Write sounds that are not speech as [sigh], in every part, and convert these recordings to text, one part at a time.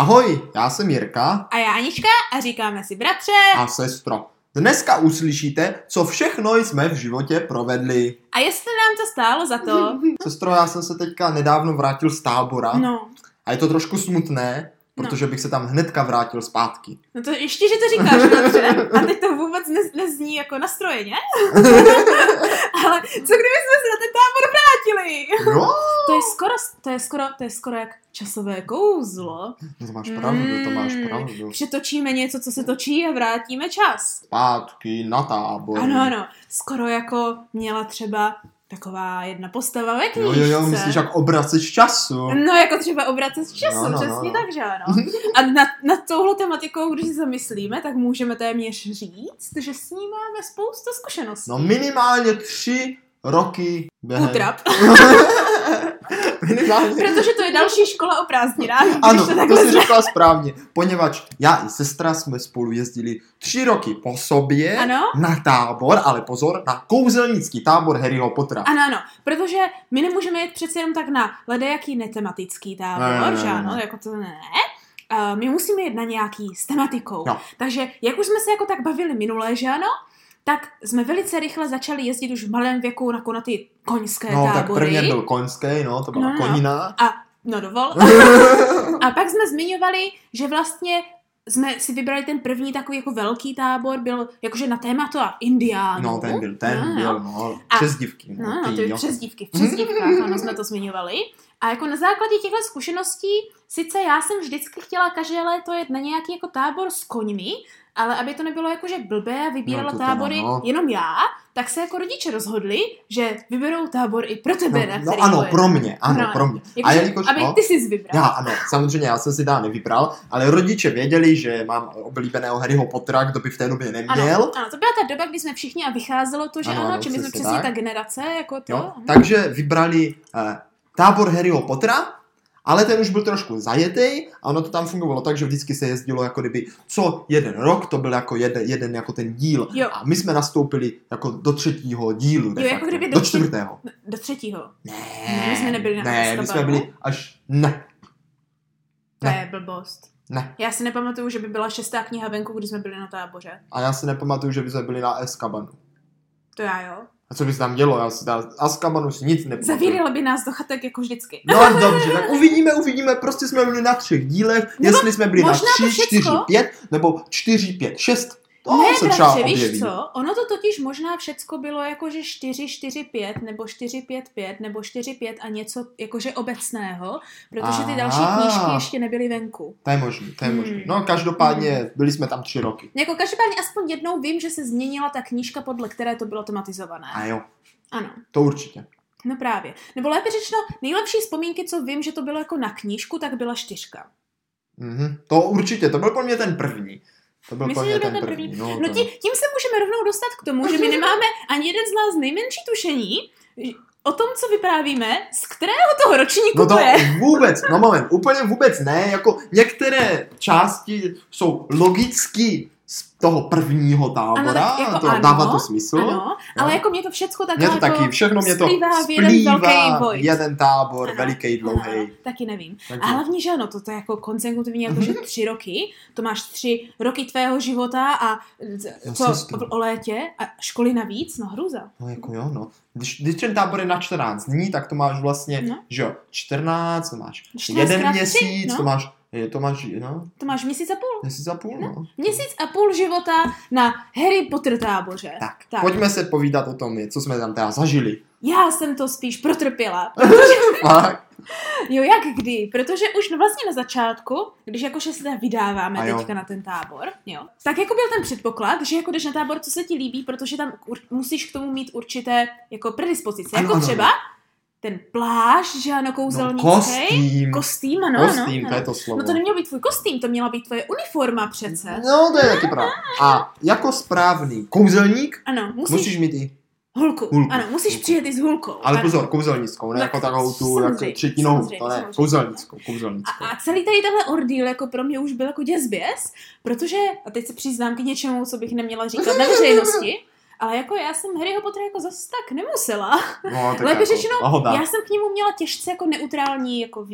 Ahoj, já jsem Jirka A já Anička a říkáme si bratře. a sestro. Dneska uslyšíte, co všechno jsme v životě provedli. A jestli nám to stálo za to, [laughs] Sestro, já jsem se teďka nedávno vrátil z tábora no, a je to trošku smutné, protože bych se tam hnedka vrátil zpátky. no to ještě, že to říkáš bratře. A teď to vůbec ne, nezní jako nastrojeně. [laughs] Ale co kdyby jsme se na ten tábor vrátili? Jo, To je skoro, to je skoro, to je skoro jak časové kouzlo. no to máš pravdu, to máš Mm. pravdu. Přetočíme něco, co se točí a vrátíme čas. Zpátky na tábor. Ano, ano. Skoro jako měla třeba taková jedna postava ve Jo, knížce. jo, jo, myslíš jak obraceš času. No, jako třeba obracet z času, No, no, přesně no, tak, že ano. [laughs] A nad, nad touhle tematikou, když se zamyslíme, tak můžeme téměř říct, že s ní máme spoustu zkušeností. No minimálně tři roky během... Útrap. [laughs] minimálně [laughs] Protože to je další škola o prázdninách. Ano, to to jsi řekla správně, poněvadž já i sestra jsme spolu jezdili tři roky po sobě Ano. na tábor, ale pozor, na kouzelnický tábor Harryho Pottera. Ano, ano, protože my nemůžeme jít přece jenom tak na ledejaký netematický tábor, Ne, že ano, jako to ne. Uh, my musíme jít na nějaký s tematikou. No. Takže, jak už jsme se jako tak bavili minule, že ano, tak jsme velice rychle začali jezdit už v malém věku na, na ty koňské No, tak tábory. prvně byl koňský, no, to byla No, no. konina. A, no dovol. [laughs] A pak jsme zmiňovali, že vlastně jsme si vybrali ten první takový jako velký tábor, byl jakože na tématu a indiánů. No, ten byl, ten No, byl, no. no, A- přezdívky. No, no, ty ty jo. přezdívky, v přezdívkách, [laughs] ano, jsme to zmiňovali. A jako na základě těchto zkušeností, sice já jsem vždycky chtěla každé léto jet na nějaký jako tábor s koňmi, ale aby to nebylo jako, že blbé a vybírala No, tábory no. jenom já, tak se jako rodiče rozhodli, že vyberou tábor i pro tebe, na No, který no ano, pro mě, ano, No, pro mě. Jako, A jelikož, aby no, ty jsi vybral. já ano, samozřejmě já jsem si dá nevybral, ale rodiče věděli, že mám oblíbeného Harryho Pottera, kdo by v té době neměl. Ano, ano, to byla ta doba, kdy jsme všichni a vycházelo to, že Ano, ano, ano, či my jsme přesně přesně tak. ta generace, jako to. Jo? Takže vybrali eh, tábor Harryho Pottera, ale ten už byl trošku zajetý a ono to tam fungovalo tak, že vždycky se jezdilo jako kdyby co jeden rok, to byl jako jeden, jeden jako ten díl. Jo. A my jsme nastoupili jako do třetího dílu. Jo, jako kdyby do do čtvrtého. Do třetího. Ne, My jsme nebyli na Ne, my jsme byli až... Ne, To Ne. je blbost. ne. Já si nepamatuju, že by byla šestá kniha venku, když jsme byli na táboře. A já si nepamatuju, že by jsme byli na Azkabanu. To já jo. A co by se tam dělo? Já si na Azkabanu si nic nepamatuju. Zavírala by nás do chatek jako vždycky. No dobře, tak uvidíme, uvidíme, prostě jsme byli na třech dílech, Nebo jestli jsme byli na tři, čtyři, pět, nebo čtyři, pět, šest, to ne, se třeba bratře, víš objeví. co? Ono to totiž možná všecko bylo jakože 4, 4, 5, nebo 4, 5, 5, nebo 4, 5 a něco jakože obecného, protože ty další knížky ještě nebyly venku. To je možný, to je Hmm. možný. No každopádně byli jsme tam tři roky. Jako každopádně aspoň jednou vím, že se změnila ta knížka, podle které to bylo tematizované. A jo, Ano. to určitě. No právě. Nebo lépe řečeno, nejlepší vzpomínky, co vím, že to bylo jako na knížku, tak byla čtyřka. Mhm. To určitě, to byl pro mě ten první. To byl mě že byl ten ten první. první? No, No to... tí, tím se můžeme rovnou dostat k tomu, že my nemáme ani jeden z nás nejmenší tušení o tom, co vyprávíme, z kterého toho ročníku No to je. vůbec, no moment, úplně vůbec ne, jako některé části jsou logicky toho prvního tábora, tak jako to ano, dává to smysl. Ano, ale jako mě to všecko tak Mě to jako taky, všechno mě to splývá v jeden velký jeden tábor, Ano, veliký, ano, dlouhý. taky nevím. Takže- A hlavně, že ano, to, to je jako konsekventivně jako, že tři roky, to máš tři roky tvého života a Jo, co o létě a školy navíc, no hruza. No jako jo, no. Když, když ten tábor je na 14 dní, tak to máš vlastně, No. že jo, 14, to máš 14 jeden krát tři, měsíc, no. to máš, je, to máš, no, To máš měsíc a půl. měsíc a půl, no. Měsíc a půl života na Harry Potter táboře. Tak, Tak. pojďme se povídat o tom, co jsme tam teda zažili. Já jsem to spíš protrpěla. [laughs] Fakt? Jo, jak kdy? Protože už vlastně na začátku, když jakože se teda vydáváme teďka na ten tábor, jo, tak jako byl ten předpoklad, že jako jdeš na tábor, co se ti líbí, protože tam musíš k tomu mít určité jako predispozice. Ano, jako ano, třeba ten plášť, že ano, No, kouzelnický. kostým. Kostým, ano, Kostým, ano, to je to slovo. No to neměl být tvůj kostým, to měla být tvoje uniforma přece. No, to je taky pravda. A jako správný kouzelník Ano, musíš, musíš mít i, hulku. hulku. Ano, musíš Hulku. přijet i s hulkou. ale Ano. pozor, kouzelnickou, ne Tak jako takovou tu jako třetí nohu, to ne, samozřejmě. kouzelnickou, A, kouzelnickou. a celý tady tenhle ordíl jako pro mě už byl jako děsběs, protože, a teď se přiznám k něčemu, co bych neměla říkat na veřejnosti, ale jako já jsem Harryho Pottera jako zase tak nemusela. No, [laughs] tak Lépe jako, řečeno, pohoda. já jsem k němu měla těžce jako neutrální jako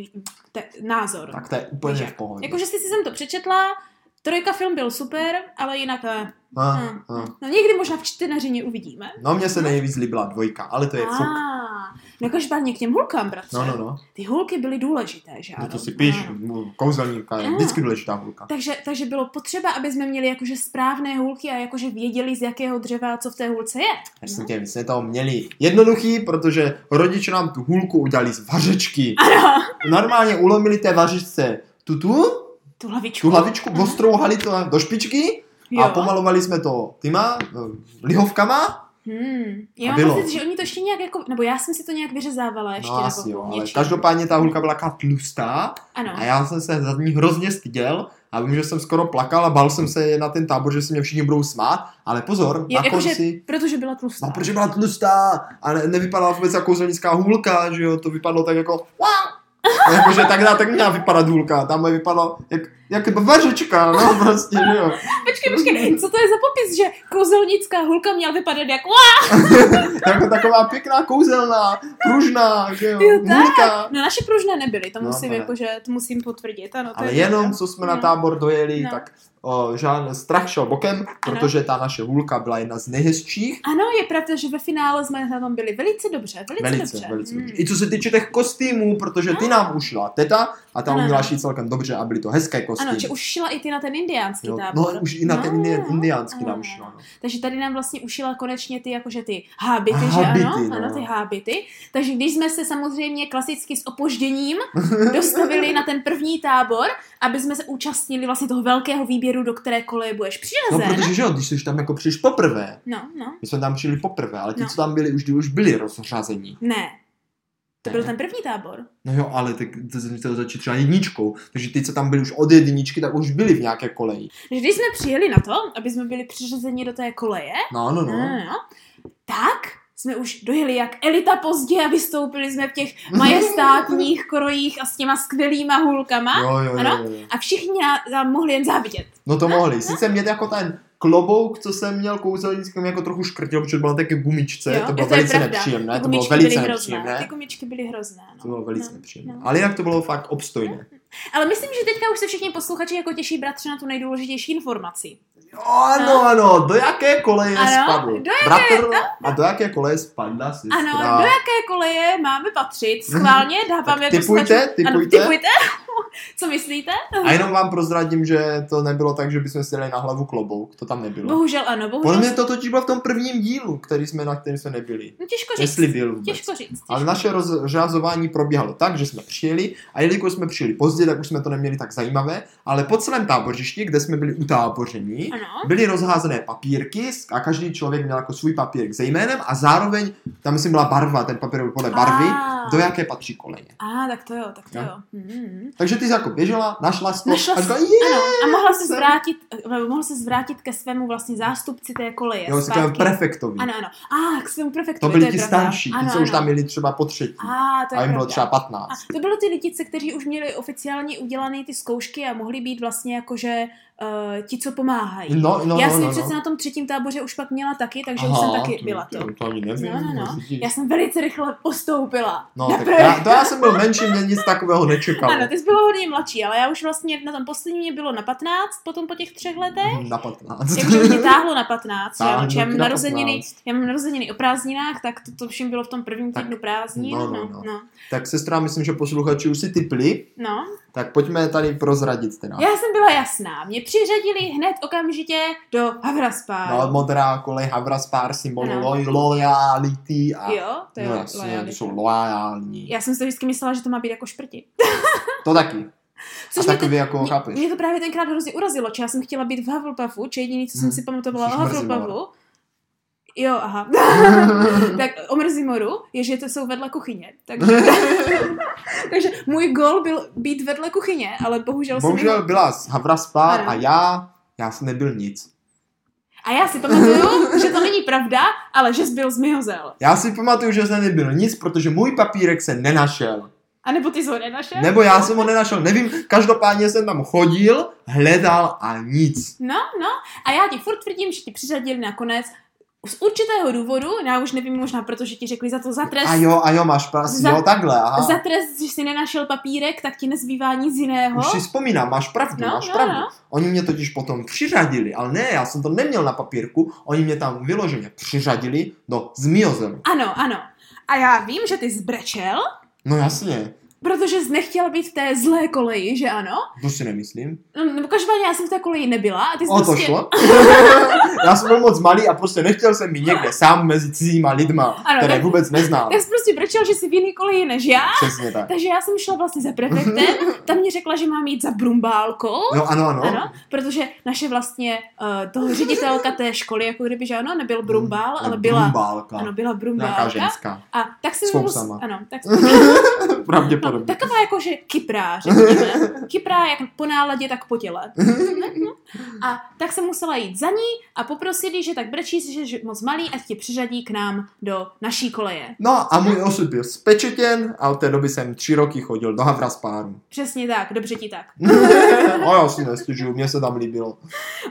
te, názor. Tak to je úplně Víš jak? v pohodě. Jakože si jsem to přečetla, trojka film byl super, ale jinak eh, Ah, hm, ah. no někdy možná v čtenařině uvidíme. No, mně se nejvíc líbila dvojka, ale to je fuk. No každopádně k těm hulkám, bratře. No, no, no. Ty hulky byly důležité, že No ano? to si píš, Ano. kouzelníka je vždycky důležitá hulka. Takže, takže bylo potřeba, aby jsme měli jakože správné hulky a jakože věděli, z jakého dřeva a co v té hulce je. Jasně tě, my jsme to měli jednoduchý, protože rodiče nám tu hůlku udělali z vařečky. Ano. Normálně ulomili té vařečce tutu, Tu hlavičku. tu hlavičku, Ano. ostrouhali to do špičky Jo. a pomalovali jsme to tyma eh, lihovkama. Hmm. Já mám pocit, že oni to ještě nějak jako, nebo já jsem si to nějak vyřezávala ještě. No nebo asi jo, ale každopádně ta hulka byla taková tlustá Ano. a já jsem se za ní hrozně styděl a vím, že jsem skoro plakal a bal jsem se na ten tábor, že se mě všichni budou smát, ale pozor, Je, na jakože, konci... protože byla tlustá. No, protože byla tlustá a ne, nevypadala vůbec jako kouzelnická hůlka, že jo, to vypadalo tak jako... Jakože tak, tak měla vypadat hůlka, tam vypadalo jak, jak vařečka, no [laughs] prostě, že jo. Počkej, počkej, co to je za popis, že kouzelnická hulka měla vypadat jak Ua! [laughs] Jako taková pěkná kouzelná, pružná, že jo, Jo, tak. No naše pružné nebyly, to No, musím to ne. jakože, to musím potvrdit, ano. To Ale je jenom, co jsme na No. tábor dojeli, No. tak o, žádný strach šel bokem, protože ta naše hůlka byla jedna z nejhezčích. Ano, je pravda, že ve finále jsme na tom byli velice dobře, velice, Velice, dobře. velice Mm. dobře. I co se týče těch kostýmů, protože ty nám ušila teta a ta Ano, uměla šít celkem dobře a byly to hezké kostýmy. Ano, že už šila i ty na ten indiánský Jo, tábor. no, už i na ten No, indi- no, indiánský ano, nám šla. No. Takže tady nám vlastně ušila konečně ty jakože ty hábity, Hábity, že ano? no. Ano, ty hábity. Takže když jsme se samozřejmě klasicky s opožděním [laughs] dostavili na ten první tábor, aby jsme se účastnili vlastně toho velkého výběru, do které koleje budeš no, přiřazen. protože že jo, když jsi tam jako přišel poprvé, No, no, my jsme tam přijeli poprvé, ale ti, No. co tam byli, už, už byli rozřazení. ne. To byl ten první tábor. No jo, ale tak to jsem chtěl začít třeba jedničkou, takže ty, co tam byli už od jedničky, tak už byli v nějaké koleji. Takže když jsme přijeli na to, aby jsme byli přiřazeni do té koleje, No, no, no. no. No, no, tak jsme už dojeli jak elita pozdě a vystoupili jsme v těch majestátních [laughs] krojích a s těma skvělýma hůlkama. Jo, jo, jo, Ano? jo, jo. A všichni ná- nám mohli jen závidět. No to mohli. Sice mět jako ten klobouk, co jsem měl kouzelnickým, jako trochu škrtil, protože bylo na také gumičce, Jo, to bylo to velice nepříjemné, to bylo velice nepříjemné. Ty gumičky byly hrozné. No. To bylo velice no, nepříjemné. no. Ale jinak to bylo fakt obstojné. Ale myslím, že teďka už se všichni posluchači jako těší bratře na tu nejdůležitější informaci. Ano, ano, do jaké koleje Ano, spadl? do jaké- Bratr, a do jaké koleje spadla sestra? Ano, do jaké koleje máme patřit? Schválně dáváme Tak typujte, posluchačům- Ano, typujte. typujte. [laughs] Co myslíte? A jenom vám prozradím, že to nebylo tak, že bychom si dali na hlavu klobouk, to tam nebylo. Bohužel ano, Podle bohužel. mě to totiž bylo v tom prvním dílu, který jsme, na kterém jsme nebyli. No, těžko říct. Jestli byl vůbec. Těžko říct. Těžko. Ale naše rozřazování probíhalo tak, že jsme přijeli a jelikož jsme přijeli pozdě, tak už jsme to neměli tak zajímavé, ale po celém tábořišti, kde jsme byli utáboření, Ano. Byly rozházené papírky a každý člověk měl jako svůj papírek se jménem a zároveň tam myslím byla barva, ten papír byl podle barvy, Ah. do jaké patří koleje. A, tak to jo, tak to Jo. jo. Mm. Takže ty jsi jako běžela, našla jsi to Našla a říkala, je, Ano, a mohla se zvrátit, eh, mohla se zvrátit ke svému vlastně zástupci té koleje. jo, se prefektovi. Ano, ano. A, k svému To prefektovi, byli je ti pravda. starší, ti, ano, co už ano. tam byli třeba po třetí. A, to je A jim bylo třeba A 15. to bylo ty lidice, kteří už měli oficiálně udělané ty zkoušky a mohli být vlastně jakože uh, ti, co pomáhají. No, no, Já no, jsem no, přece no. na tom třetím táboře už pak měla taky, takže už jsem taky to, byla to. To, to ani nevím. No, no, no. Já jsem velice rychle postoupila. No, tak první- já, to já jsem byl menší, mě nic takového nečekalo. Ano, ty jsi byla hodně mladší, ale já už vlastně na tom posledním mě bylo na 15, potom po těch třech letech. Na 15. Jakože mě táhlo na 15, já, Táhlo já, ti mám na narozeniny, 15. já mám narozeniny o prázdninách, tak to, to všem bylo v tom prvním Tak, týdnu prázdnin. no, No, no, no, no. no. tak sestra, myslím, že posluchači už si typli, no. Tak pojďme tady prozradit teda. Já jsem byla jasná. Mě přiřadili hned okamžitě do Havraspáru. No, modrá kolej, Havraspár, symbol Ano. lo- loyality a... jo, to je no jasně, loyalty. jsou loajální. Já jsem si to vždycky myslela, že to má být jako šprti. [laughs] To taky. Což a takový jako, mě, chápeš? mě to právě tenkrát hrozně urazilo, že já jsem chtěla být v Hufflepuffu, či jediný, co jsem Hmm. si pamatovala o. Hufflepuffu. Jo, aha. [laughs] tak o Mrzimoru je, že to jsou vedle kuchyně. Takže, [laughs] takže můj gol byl být vedle kuchyně, ale bohužel, jsem Bohužel byla z Havraspár Ano. a já, já jsem nebyl nic. A já si pamatuju, že to není pravda, ale že jsi byl zmihozel. Já si pamatuju, že jsem nebyl nic, protože můj papírek se nenašel. A nebo ty jsi ho nenašel? Nebo já jsem ho nenašel, nevím, každopádně jsem tam chodil, hledal a nic. No, no. A já ti furt tvrdím, že ti přiřadili nakonec z určitého důvodu, já už nevím, možná protože ti řekli za to za trest, A jo, a jo, máš pravdu, Za- jo, takhle, aha. za trest, že si nenašel papírek, tak ti nezbývá nic jiného. Už si vzpomínám, máš pravdu, No, máš no, pravdu. no. Oni mě totiž potom přiřadili, ale ne, já jsem to neměl na papírku, oni mě tam vyloženě přiřadili do zmiozelu. Ano, ano. A já vím, že ty zbrečel, No jasně, protože jsi nechtěl být v té zlé koleji, že ano? to si nemyslím. No, nebo každopádně já jsem v té koleji nebyla a ty jsi O to prostě... šlo. [laughs] já jsem byl moc malý a prostě nechtěl jsem být někde sám mezi cizíma lidma, Ano, které tak- vůbec neznám. Tak jsi prostě brečel, že jsi v jiný koleji než já, Přesně tak. takže já jsem šla vlastně za prefektem, tam mě řekla, že mám jít za brumbálkou, Jo, ano, ano. Ano, protože naše vlastně uh, toho ředitelka té školy, jako kdyby, že ano, nebyl brumbál, ale byla, Brumbálka. ano, byla Nějaká brumbálka. ženská. A tak jsem S mu, fousama. ano, tak, [laughs] Pravděpodobně. No, taková jako, že kyprá, řekněme. [laughs] Kyprá jak po náladě, tak po těle. [laughs] A tak jsem musela jít za ní a poprosit jí, že tak brečí, že je moc malý, ať tě přiřadí k nám do naší koleje. No a můj osud byl spečetěn a od té doby jsem tři roky chodil do Havraspáru. Přesně tak, dobře ti tak. [laughs] a já si nestěžuju, mně se tam líbilo.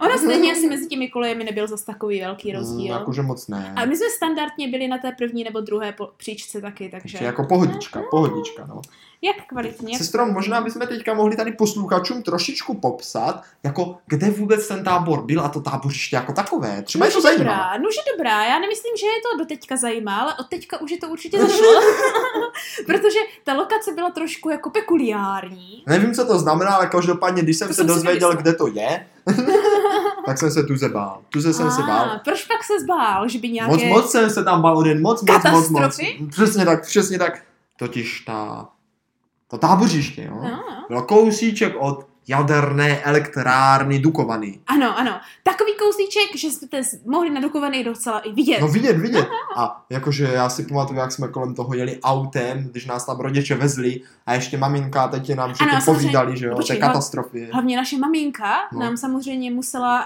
Ono stejně asi mezi těmi kolejemi nebyl zas takový velký Mm, rozdíl. jakože moc ne. A my jsme standardně byli na té první nebo druhé příčce taky, takže Takže jako pohodička, pohodička, no. Jak kvalitně. Sestro, možná bychom teďka mohli tady posluchačům trošičku popsat, jako kde vůbec ten tábor byl a to tábořiště jako takové. Třeba je to Nože zajímá. dobrá, nože dobrá, já nemyslím, že je to doteďka zajímá, ale od teďka už je to určitě [laughs] zašlo, [laughs] protože ta lokace byla trošku jako pekuliární. Nevím, co to znamená, ale každopádně, když jsem To se jsem dozvěděl, kde to je, [laughs] tak jsem se tu zebál. Tu se jsem se bál. Proč pak se zbál, že by nějaké... Moc, moc jsem se tam bál, jeden moc, moc, moc, moc. Přesně tak, přesně tak. Totiž ta, to tábořiště, jo. No, no. Bylo kousíček od jaderné elektrárny Dukovany. Ano, ano. Takový kousíček, že jste mohli na Dukovaný docela i vidět. No vidět, vidět. A jakože já si pamatuju, jak jsme kolem toho jeli autem, když nás tam rodiče vezli a ještě maminka a tetě nám všechno povídali, že jo, Počkej, té katastrofy. Hlavně naše maminka No. nám samozřejmě musela,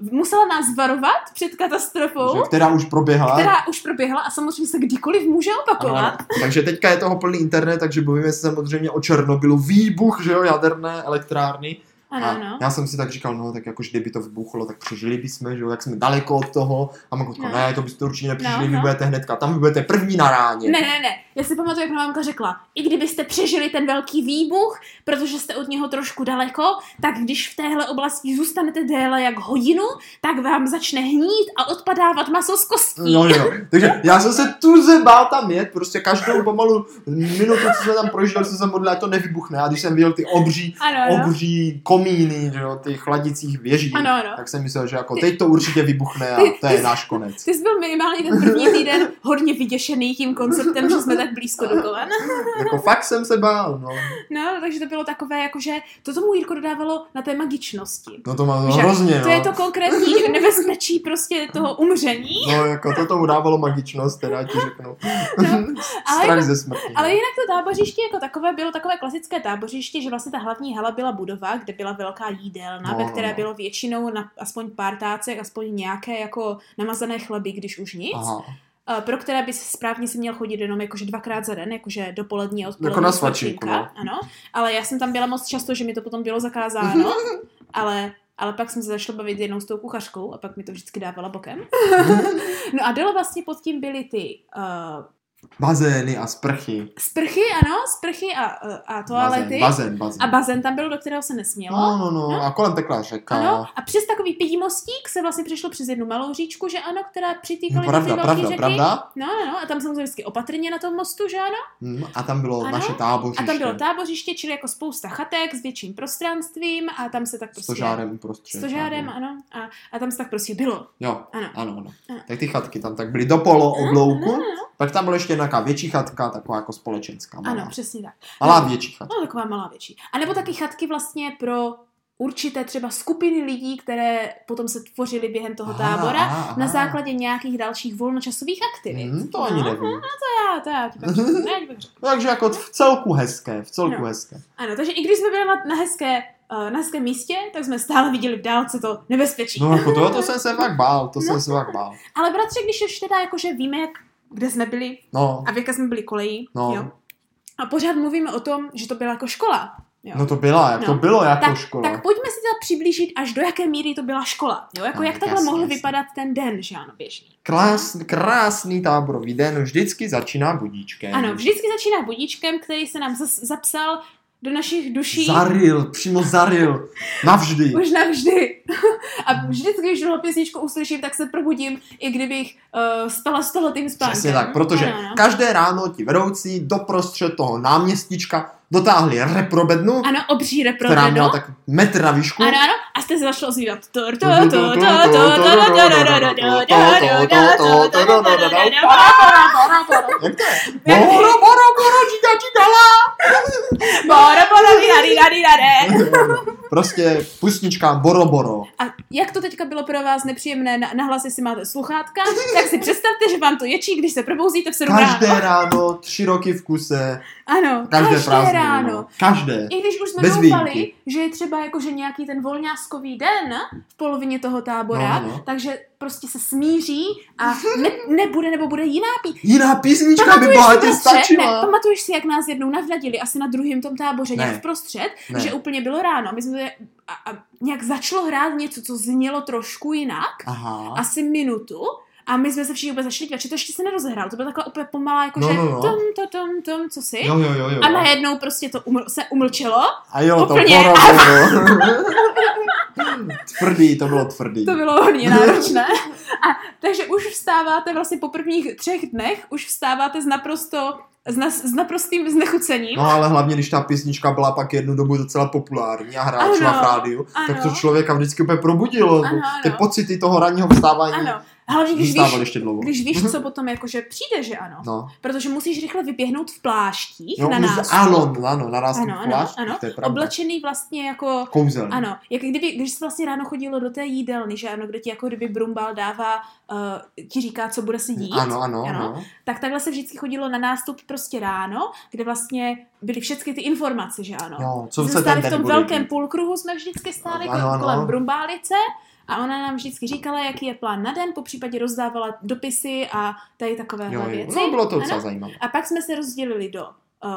uh, musela nás varovat před katastrofou, Že, která už proběhla. která už proběhla a samozřejmě se kdykoliv může opakovat. ano. Takže teďka je toho plný internet, takže bavíme se samozřejmě o Černobylu. Výbuch, že jo, jaderné elektrárny. Rodney Ano, a ano. já jsem si tak říkal, no tak jako kdyby to vybuchlo, tak přežili bychom, že jo, jak jsme daleko od toho. A říkala, No. ne, to byste určitě nepřežili, No, vy no. budete hnedka, tam vy budete první na ráně. Ne, ne, ne. Já si pamatuju, jak mamka řekla, i kdybyste přežili ten velký výbuch, protože jste od něho trošku daleko, tak když v téhle oblasti zůstanete déle jak hodinu, tak vám začne hnít a odpadávat maso z kostí. No jo, takže já jsem se tu bál tam jet, prostě každou pomalu minutu, co jsme tam prožili, jsem se modlil, to nevybuchne. A když jsem viděl ty obří, Ano, obří komíny, že jo, ty chladicích věží, Ano, ano. tak jsem myslel, že jako teď to určitě vybuchne a to je náš konec. Ty jsi byl minimálně ten první týden hodně vyděšený tím konceptem, že jsme tak blízko Dukovan. [laughs] Jako fakt jsem se bál, no. No, takže to bylo takové, jakože to tomu Jirko dodávalo na té magičnosti. No to má Víš, hrozně, To no. je to konkrétní [laughs] nebezpečí prostě toho umření. No, jako to tomu dávalo magičnost, teda ti řeknu. No, ale [laughs] Strach ze smrti. no. Ale jinak to tábořiště jako takové bylo takové klasické tábořiště, že vlastně ta hlavní hala byla budova, kde byla velká jídelna, No, ve no, které no. bylo většinou na aspoň pár tácek, aspoň nějaké jako namazané chleby, když už nic. Aha. A pro které by správně si měl chodit jenom jakože dvakrát za den, jakože dopolední a odpolední Jako na svačinku, no. Ano, ale já jsem tam byla moc často, že mi to potom bylo zakázáno, [laughs] ale ale pak jsem se začala bavit jednou s tou kuchařkou a pak mi to vždycky dávala bokem. [laughs] no a dole vlastně pod tím byly ty uh, Bazény a sprchy. sprchy, ano, sprchy a, a toalety. Bazén, bazén, bazén. A bazén tam byl, do kterého se nesmělo. No, no, no, No. a kolem tekla řeka. Ano, a přes takový pidimostík se vlastně přešlo přes jednu malou říčku, že ano, která přitýkaly No, pravda, pravda, řeky. pravda. No, no, no, a tam samozřejmě vždycky opatrně na tom mostu, že ano? Hm, a tam bylo Ano. naše tábořiště. A tam bylo tábořiště, čili jako spousta chatek s větším prostranstvím a tam se tak prostě... stožárem uprostřed. Stožárem, ano. ano. A, a tam se tak prostě bylo. Jo, Ano. ano, ano. Ano. Tak ty chatky tam tak byly do polo oblouku. Ano, Tak tam byla ještě nějaká větší chatka, taková jako společenská. Malá, ano, přesně tak. malá No. větší chatka. No, taková malá větší. A nebo taky chatky vlastně pro určité třeba skupiny lidí, které potom se tvořily během toho Aha, tábora aha, na aha. základě nějakých dalších volnočasových aktivit. Hm, to ani no, nevím. To já, to já ti pak řeknu, ne, pak řeknu. [laughs] Takže jako v celku hezké, v celku No. hezké. Ano, takže i když jsme byli na, na hezké eh, na hezkém místě, tak jsme stále viděli v dálce to nebezpečí. No jako to, to jsem [laughs] se fakt bál, to No. jsem se fakt bál. Ale bratře, když už teda jakože víme, jak, kde jsme byli No, a v jaké jsme byli kolejí, No. jo, a pořád mluvíme o tom, že to byla jako škola. Jo. No to byla, jak No. to bylo jako tak, škola. tak pojďme si teda přiblížit, až do jaké míry to byla škola. Jo? Jako No, jak takhle jasně, mohl jasně. vypadat ten den, že ano, běžný. Krás, krásný táborový den vždycky začíná budíčkem. Ano, vždycky začíná budíčkem, který se nám zas, zapsal do našich duší. Zaril, přímo zaril. Navždy. [laughs] Už navždy. [laughs] A vždycky, když tuhle písničku uslyším, tak se probudím, i kdybych uh, spala stoletým spánkem. Přesně tak, protože Ano, ano. každé ráno ti vedoucí doprostřed toho náměstíčka dotáhli reprobednu. Ano, obří reprobednu. Která měla tak metr na výšku. Ano, ano, a jste začal zpívat. Prostě pustnička Boro Boro. A jak to teďka bylo pro vás nepříjemné, na hlas, jestli máte sluchátka, tak si představte, že vám to ječí, když se probouzíte v 7. Každé ráno, tři roky v kuse, ano, každé, každé prázdniny. ráno. no. Každé. I když už jsme Bez doufali, výjimky. že je třeba jakože nějaký ten volňáskový den v polovině toho tábora, No, no, no. takže prostě se smíří a ne, nebude nebo bude jiná pí. Jiná písnička by Pamatuješ si, bohatě stačila. ne, pamatuješ si, jak nás jednou navnadili asi na druhém tom táboře, Ne. nějak vprostřed, Ne. že úplně bylo ráno. My jsme a, a nějak začalo hrát něco, co znělo trošku jinak, Aha. asi minutu, a my jsme se všichni úplně začali že to ještě se nerozehrálo. To bylo taková úplně pomalá, jako No, že no, no. tom, to, tom, tom, co si. Jo, jo, jo, jo. A najednou prostě to uml, se umlčelo. A jo, to úplně- boro, boro. [laughs] tvrdý, to bylo tvrdý. To bylo hodně náročné. A takže už vstáváte vlastně po prvních třech dnech, už vstáváte s naprosto s, na, s naprostým znechucením. No ale hlavně, když ta písnička byla pak jednu dobu docela populární a hráčila Ano, v rádiu, tak ano. to člověka vždycky úplně probudilo. Ano, Ty ano. pocity toho ranního vstávání Ano. Hlavně když víš, ještě dlouho. když víš, co potom jakože přijde, že ano. No. Protože musíš rychle vyběhnout v pláštích No, na nás. ano, ano, na nás Ano, ano, ano. Oblečený vlastně jako Kouzelný. Ano, jak kdyby, když se vlastně ráno chodilo do té jídelny, že ano, kde ti jako kdyby Brumbal dává, uh, ti říká, co bude si jít, Ano, ano, ano. ano. tak takhle se vždycky chodilo na nástup prostě ráno, kde vlastně byly všechny ty informace, že ano. Jo, co jsme se stáli v tom velkém dít. půlkruhu, jsme vždycky stáli Ano, ano. kolem Brumbálice a ona nám vždycky říkala, jaký je plán na den, po případě rozdávala dopisy a tady takovéhle Jo, jo. věci. No, bylo to Ano. docela zajímavé. A pak jsme se rozdělili do uh,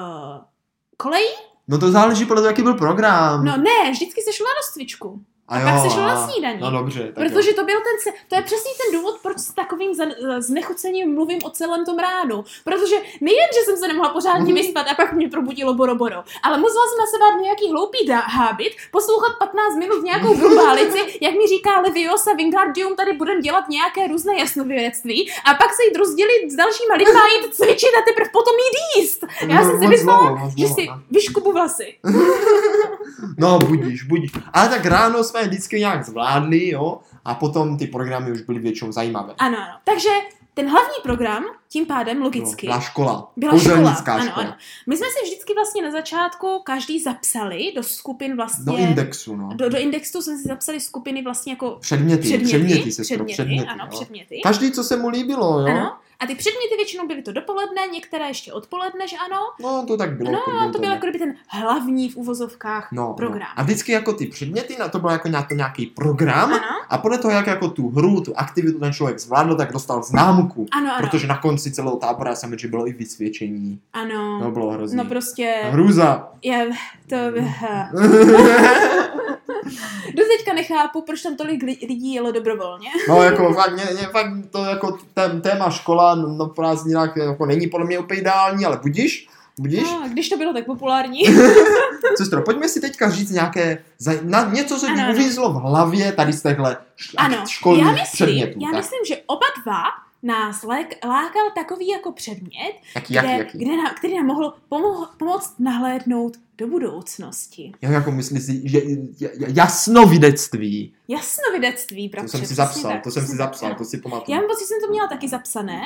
kolejí. No to záleží podle toho, jaký byl program. No ne, vždycky se šlo na rozcvičku. A, pak se šlo na a- snídani. No dobře, tak Protože jo. to byl ten, se- to je přesně ten důvod, proč s takovým znechucením mluvím o celém tom ránu. Protože nejen, že jsem se nemohla pořádně Mhm. vyspat a pak mě probudilo boro boro, ale musela jsem na sebe dát nějaký hloupý dá- hábit, poslouchat 15 minut nějakou brumbálici, [laughs] jak mi říká Leviosa Wingardium, tady budem dělat nějaké různé jasnovědectví a pak se jít rozdělit s dalšíma lidma a jít [laughs] cvičit a teprve potom jít jíst. Já No, jsem si myslela, že si no. vyškubu vlasy. [laughs] No, budíš, budíš. Ale tak ráno jsme vždycky nějak zvládli, jo, a potom ty programy už byly většinou zajímavé. Ano, ano. Takže ten hlavní program, tím pádem logicky, Byla škola. Byla škola, ano, škola. ano. My jsme si vždycky vlastně na začátku každý zapsali do skupin vlastně... Do indexu, no. Do, do indexu jsme si zapsali skupiny vlastně jako Předměty, předměty. předměty, se předměty, předměty, ano, jo. předměty. Každý, co se mu líbilo, jo. Ano. A ty předměty většinou byly to dopoledne, některé ještě odpoledne, že ano? No, to tak bylo. No, a to byl jako kdyby ten hlavní v uvozovkách no, program. No. A vždycky jako ty předměty, na to byl jako nějaký, nějaký program Ano, a podle toho, jak jako tu hru, tu aktivitu ten člověk zvládl, tak dostal známku. ano, ano. Protože na konci celého tábora že bylo i vysvědčení. Ano. To bylo hrozný. No prostě, Hruza. je, to, [laughs] [laughs] [laughs] do teďka nechápu, proč tam tolik li- lidí jelo dobrovolně. No jako fakt, mě, mě, fakt to jako tém, téma škola no, no prázdninách jako není podle mě úplně ideální, ale budíš, budíš. No, když to bylo tak populární. [laughs] Sestro, pojďme si teďka říct nějaké, na, něco, co ti uvízlo v hlavě tady z Ano, školních já myslím, předmětů. já tak. myslím, že oba dva nás lek, lákal takový jako předmět, Jaký, jaký, kde, jaký? Kde na, který nám mohl pomo- pomoct nahlédnout do budoucnosti. Já jako myslíš si, že jasnovidectví. Jasnovidectví, To bratře. jsem si zapsal, tak, to jsem si zapsal, tak. to si Já pamatuju. mám pocit, že jsem to měla taky zapsané,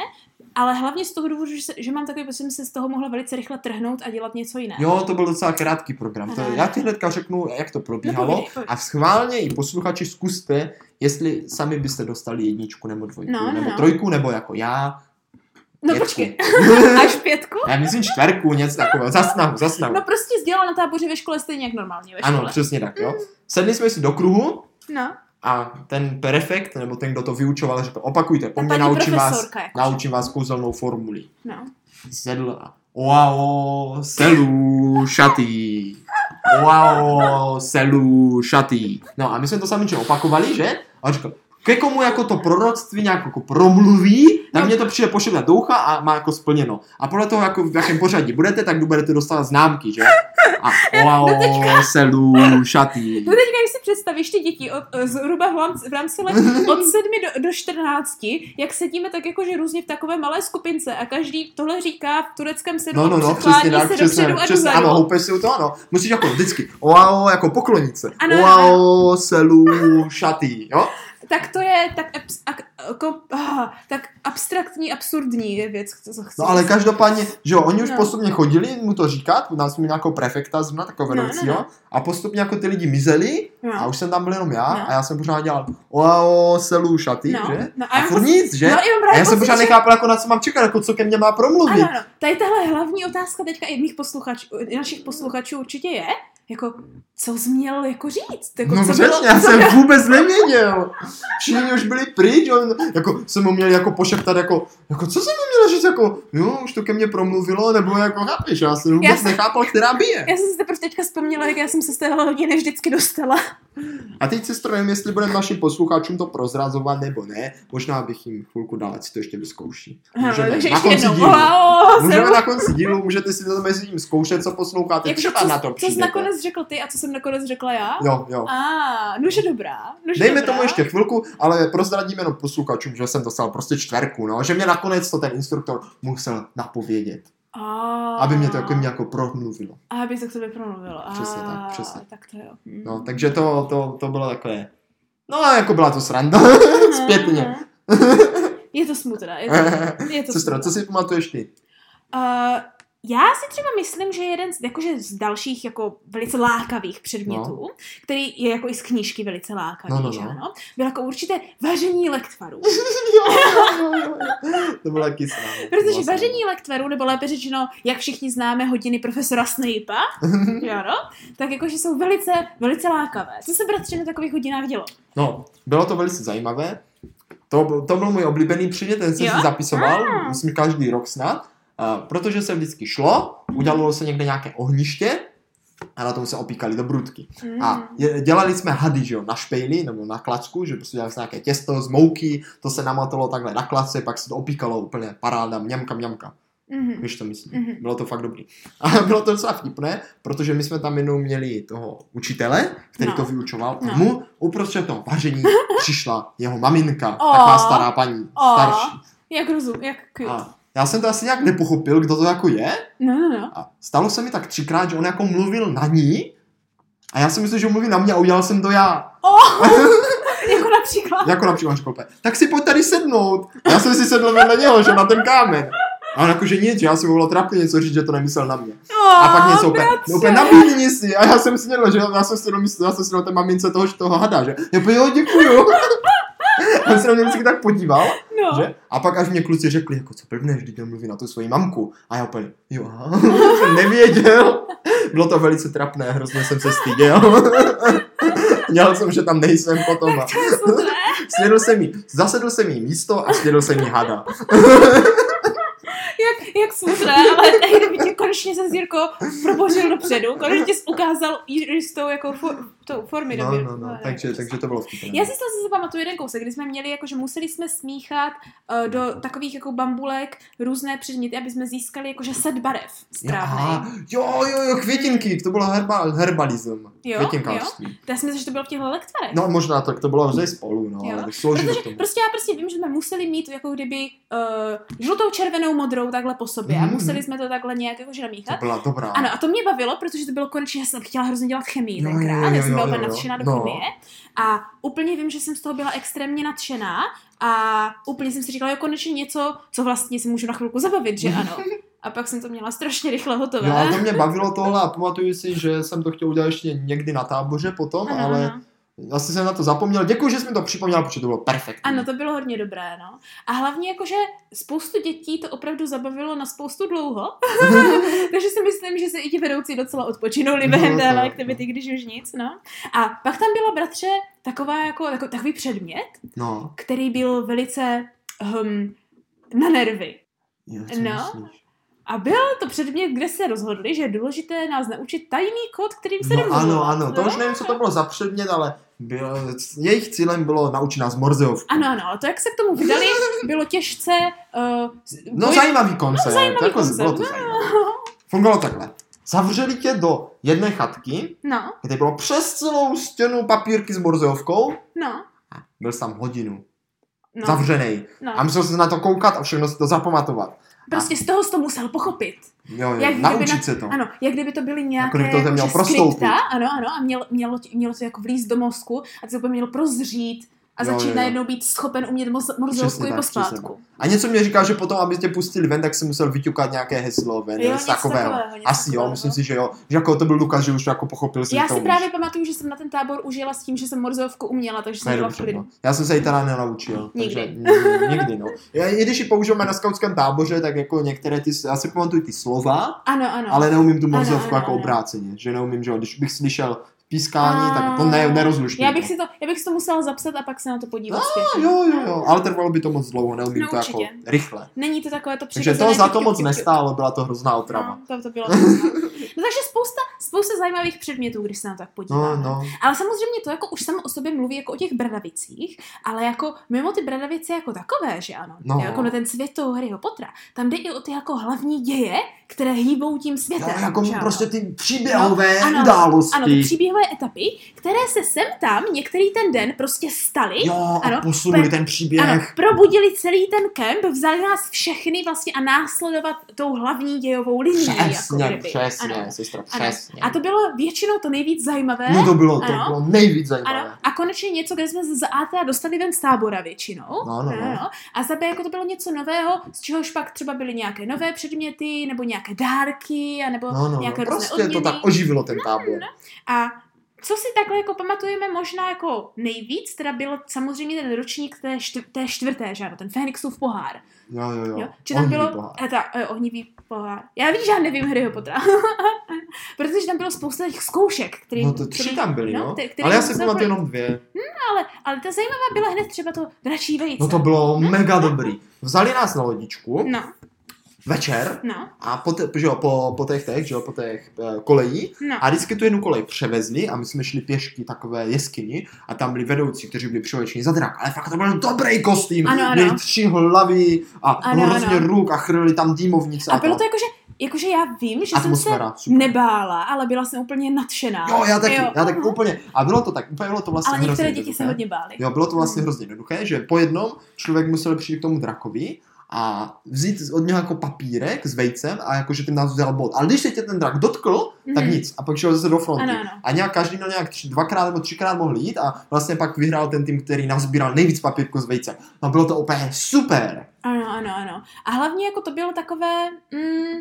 ale hlavně z toho důvodu, že, se, že mám takový pocit, že jsem se z toho mohla velice rychle trhnout a dělat něco jiného. Jo, to byl docela krátký program. To, já ti hnedka řeknu, jak to probíhalo. No, povídej, povídej. a schválně i posluchači zkuste, jestli sami byste dostali jedničku nebo dvojku, No, no, nebo no. trojku, nebo jako já. No pětku. počkej, [laughs] až pětku? Já myslím čtverku, něco takového. Za snahu, za snahu. No prostě sdělal na táboře ve škole stejně jak normálně ve škole. ano, přesně tak, jo. Sedli jsme si do kruhu No, a ten prefekt, nebo ten, kdo to vyučoval, řekl, opakujte, po mně naučím vás. Jako, naučím vás kouzelnou formuli. No. Sedl a wow, selu, šatý. wow, selu, šatý. No a my jsme to sami opakovali, že? A on říkal, ke komu jako to proroctví nějak jako promluví, tak No. mě to přijde pošle do ucha a má jako splněno. A podle toho, jako v jakém pořadí budete, tak budete dostávat známky, že? A [laughs] wow, selu, šatý. No teďka, když si představíš ty děti od, eh, zhruba v rámci, let [laughs] od 7 do, do 14, jak sedíme tak jakože různě v takové malé skupince a každý tohle říká v tureckém sedu No, no, no, přesně tak, se přesně, přesně, ano, houpeš si u toho, ano. Musíš jako vždycky, wow, jako poklonit se. Ano, wow, selu, šatý, jo? Tak to je tak, abs, ak, jako, ah, tak abstraktní, absurdní je věc, co chci. No ale každopádně, že jo, oni už No. postupně chodili mu to říkat, nám jsme měli nějakou prefekta zrovna, takového No, no, vedoucího, no. a postupně jako ty lidi mizeli no. a už jsem tam byl jenom já No. a já jsem pořád dělal wow, selu, šaty, No, že? no, a a furt nic, že? no, já a já jsem pořád že- nechápal, jako na co mám čekat, jako co ke mně má promluvit. Ano, ano. Tady tahle hlavní otázka teďka i mých posluchačů, našich posluchačů určitě je, jako, co jsi měl jako říct? Jako, No co přesně, já jsem vůbec nevěděl. Všichni už byli pryč, on, jako jsem mu měl jako pošeptat, jako, jako co jsem mu měl říct, jako, jo, už to ke mně promluvilo, nebo jako chápeš, já jsem vůbec Já jsem- nechápal, která bije. Já jsem si teprve teďka vzpomněla, jak já jsem se z téhle hodiny vždycky dostala. A teď se strojím, jestli budeme našim posluchačům to prozrazovat nebo ne. Možná bych jim chvilku dal, ať si to ještě vyzkouší. Můžeme takže na konci dílu. Wow, Můžeme jsem- na konci dílu, můžete si to mezi tím zkoušet, co posloucháte, Jakože třeba co, na to co jsi přijdete. nakonec řekl ty a co jsem nakonec řekla já? Jo, jo. A, nože dobrá. Nože Dejme dobrá. tomu ještě chvilku, ale prozradíme jenom posluchačům, že jsem dostal prostě čtverku, no, že mě nakonec to ten instruktor musel napovědět, A, aby mě to jako mě jako promluvilo. A aby to k tobě promluvilo. A, Přesně tak, přesně. Tak to jo. No, takže to, to, to bylo takové, no jako byla to sranda, [laughs] zpětně. Je to smutné. Je to, je to [laughs] Sestro, co si pamatuješ ty? Uh, já si třeba myslím, že jeden z, jakože z dalších jako velice lákavých předmětů, no. který je jako i z knížky velice lákavý, No, no, že no. ano, byl jako určité vaření lektvarů. [laughs] to bylo taky. Protože vaření lektvarů, nebo lépe řečeno, jak všichni známe hodiny profesora Snape'a, [laughs] ano, tak jakože jsou velice, velice lákavé. Co se bratře na takových hodinách dělo? No, bylo to velice zajímavé. To, to byl můj oblíbený předmět, ten jsem Jo? si zapisoval, Ah. myslím každý rok snad, protože se vždycky šlo, udělalo se někde nějaké ohniště a na tom se opíkali do brudky. Mm. A dělali jsme hady, že jo, na špejli nebo na klacku, že prostě dělali jsme nějaké těsto z mouky, to se namatalo takhle na klacce, pak se to opíkalo úplně paráda, mňamka, mňamka. Mhm. Víš, to myslím. Mhm. Bylo to fakt dobrý. A [laughs] bylo to docela vtipné, protože my jsme tam jednou měli toho učitele, který No. to vyučoval. No. A mu uprostřed toho vaření [laughs] přišla jeho maminka, Aw. taková stará paní, Aw. starší. Jak rozum, jak cute. A já jsem to asi nějak nepochopil, kdo to jako je. No, no, no. A stalo se mi tak třikrát, že on jako mluvil na ní. A já si myslím, že mluví na mě a udělal jsem to já. Oh, [laughs] jako například. Jako například úplně, tak si pojď tady sednout. Já jsem si sedl vedle něho, že na ten kámen. A on jakože nic, že já si volal trapně něco říct, že to nemyslel na mě. Oh, A pak něco úplně, no úplně nabídni si. A já jsem si dělal, že já jsem si domyslel, já jsem si na té mamince toho, toho hada, že já jo, děkuju. [laughs] A on se na mě vždycky tak podíval, No. že? A pak až mě kluci řekli, jako co blbneš, když mluví na tu svoji mamku. A já úplně, jo, aha, [laughs] jsem nevěděl. Bylo to velice trapné, hrozně jsem se styděl. [laughs] Měl jsem, že tam nejsem potom. A snědl [laughs] jsem jí, zasedl jsem jí místo a snědl jsem jí hada. Jak, jak smutné, ale tehdy by tě konečně se Zírko probořil dopředu, konečně jsi ukázal jistou jako tou formy No, no, no, takže, takže to bylo vtipné. Já si z toho si pamatuju jeden kousek, kdy jsme měli, jako, že museli jsme smíchat uh, do takových jako bambulek různé předměty, aby jsme získali jakože set barev strávnej. Aha, jo, jo, jo, květinky, to bylo herba, herbalism, Jo, květinkářství. To já si myslím, že to bylo v těchto lektvarech. No možná tak to bylo vždy spolu, no, Jo. ale Protože tomu. prostě já prostě vím, že jsme museli mít jako kdyby uh, žlutou, červenou, modrou takhle po sobě a Mhm. museli jsme to takhle nějak jakože To namíchat. byla dobrá. Ano, a to mě bavilo, protože to bylo konečně, já jsem chtěla hrozně dělat chemii Jo, tenkrát, jo, jo, jo, byla jo, úplně jo. nadšená do No. chemie. A úplně vím, že jsem z toho byla extrémně nadšená a úplně jsem si říkala, jo, konečně něco, co vlastně si můžu na chvilku zabavit, že ano. [laughs] A pak jsem to měla strašně rychle hotové. A to mě bavilo tohle a pamatuju si, že jsem to chtěl udělat ještě někdy na táboře potom, ano, ale. Asi jsem na to zapomněl. Děkuji, že jsi mi to připomněl, protože to bylo perfektní. Ano, to bylo hodně dobré, no. A hlavně jakože spoustu dětí to opravdu zabavilo na spoustu dlouho. [laughs] [laughs] Takže si myslím, že se i ti vedoucí docela odpočinuli během No, téhle aktivity, když už nic, no. A pak tam byla, bratře, taková jako, tako, takový předmět, No, který byl velice um, na nervy. co No. myslíš? A byl to předmět, kde se rozhodli, že je důležité nás naučit tajný kód, kterým se No jdeme ano, ano, to No. už nevím, co to bylo za předmět, ale bylo, jejich cílem bylo naučit nás Morzeovku. Ano, ano, ale to, jak se k tomu vydali, bylo těžce... Uh, No zajímavý koncept, zajímavý jako koncept, bylo to no. zajímavé. Fungovalo takhle. Zavřeli tě do jedné chatky, No, kde bylo přes celou stěnu papírky s Morzeovkou no, a byl jsi tam hodinu. no. Zavřenej. no. A musel se na to koukat a všechno si to zapamatovat. Prostě z toho to musel pochopit. Jo, jo, Jak kdyby naučit na- se to. Ano, jak kdyby to byly Jako nějaké kdyby to jako, měl prostoupit. skripta, ano, ano, a mělo, mělo, mělo to jako vlízt do mozku a ty to mělo prozřít a Jo, začít jo, jo. najednou být schopen umět morzovku i pospátku. A něco mě říká, že potom, aby tě pustili ven, tak si musel vyťukat nějaké heslo ven, Jo, něco takového. takového, něco Asi jo, takového. myslím si, že jo. Že jako to byl Lukas, že už to jako pochopil si, Já si právě pamatuju, že jsem na ten tábor užila s tím, že jsem morzovku uměla, takže jsem byla v klidu. no. Já jsem se ji teda nenaučil. Nikdy. Takže, nikdy, no. Já, I když ji používáme na skautském táboře, tak jako některé ty, já si pamatuju ty slova, Ano, ano. ale neumím tu Ano, morzovku ano, jako ano. obráceně. Že neumím, že jo, když bych slyšel pískání, A- tak to ne, nerozluštím. já bych, si to, já bych si to musela zapsat a pak se na to podívat No, zpětně. Jo, jo, jo, ale trvalo by to moc dlouho, neumím No, to jako určitě. rychle. Není to takové to Takže přirozené. to za to moc nestálo, byla to hrozná otrava. No, to, to bylo. [laughs] No takže spousta, spousta zajímavých předmětů, když se na to tak No, podíváme. no. Ale samozřejmě to jako už samo o sobě mluví jako o těch bradavicích, ale jako mimo ty bradavice jako takové, že ano, No. jako na ten svět toho Harryho Pottera, tam jde i o ty jako hlavní děje, které hýbou tím světem. No, jako že ano? prostě ty příběhové No, ano, události. Ano, ty příběhové etapy, které se sem tam některý ten den prostě staly. Jo, a Ano, posunuli pe- ten příběh. Ano, probudili celý ten kemp, vzali nás všechny vlastně a následovat tou hlavní dějovou linií. Přesně, jako kdyby. přesně, Ano. Sestra, Ano. přesně. A to bylo většinou to nejvíc zajímavé. No to bylo, to Ano. bylo nejvíc zajímavé. Ano, a konečně něco, kde jsme se za A teda dostali ven z tábora většinou. No, no, no. A za B jako to bylo něco nového, z čehož pak třeba byly nějaké nové předměty, nebo nějaké dárky, a nebo No, no, no. nějaké různé Prostě to odměny. tak oživilo ten tábor. A co si takhle jako pamatujeme možná jako nejvíc, teda byl samozřejmě ten ročník té, štv, té čtvrté, že ano, ten Fénixův pohár. Jo, jo, jo. Jo? Že tam Ohnivý bylo pohár. eh, ta, eh, ohnivý pohár. Já že já nevím Harryho Pottera. [laughs] Protože tam bylo spousta těch zkoušek, který, No to tři tam byly, no. který- který Ale já si pamatuju jenom dvě. ale, ale ta zajímavá byla hned třeba to dračí vejce. No to bylo mega dobrý. Vzali nás na lodičku No, večer no, a po, te, že jo, po, po těch těch, že jo, po těch uh, kolejí no. a vždycky tu jednu kolej převezli a my jsme šli pěšky takové jeskyni a tam byli vedoucí, kteří byli přivlečeni za drak. Ale fakt to byl dobrý kostým. Ano, ano. Měli tři hlavy a Ano, hrozně ano. ruk a chrlili tam dýmovnice. A bylo tak. to jakože, jakože já vím, že Atmosféra, jsem se super. nebála, ale byla jsem úplně nadšená. Jo, já taky, Jo, já taky aha. úplně. A bylo to tak, úplně bylo to vlastně Ale některé hrozně děti se jednoduché. hodně bály. Jo, bylo to vlastně Mm. hrozně jednoduché, že po jednom člověk musel přijít k tomu drakovi a vzít od něho jako papírek s vejcem a jakože tím nás vzal bod. Ale když se tě ten drak dotkl, tak Mhm. nic. A pak šel zase do fronty. Ano, ano. A nějak každý na nějak tři, dvakrát nebo třikrát mohl jít a vlastně pak vyhrál ten tým, který nazbíral nejvíc papírku s vejcem. No bylo to úplně super. Ano, ano, ano. A hlavně jako to bylo takové... Mm,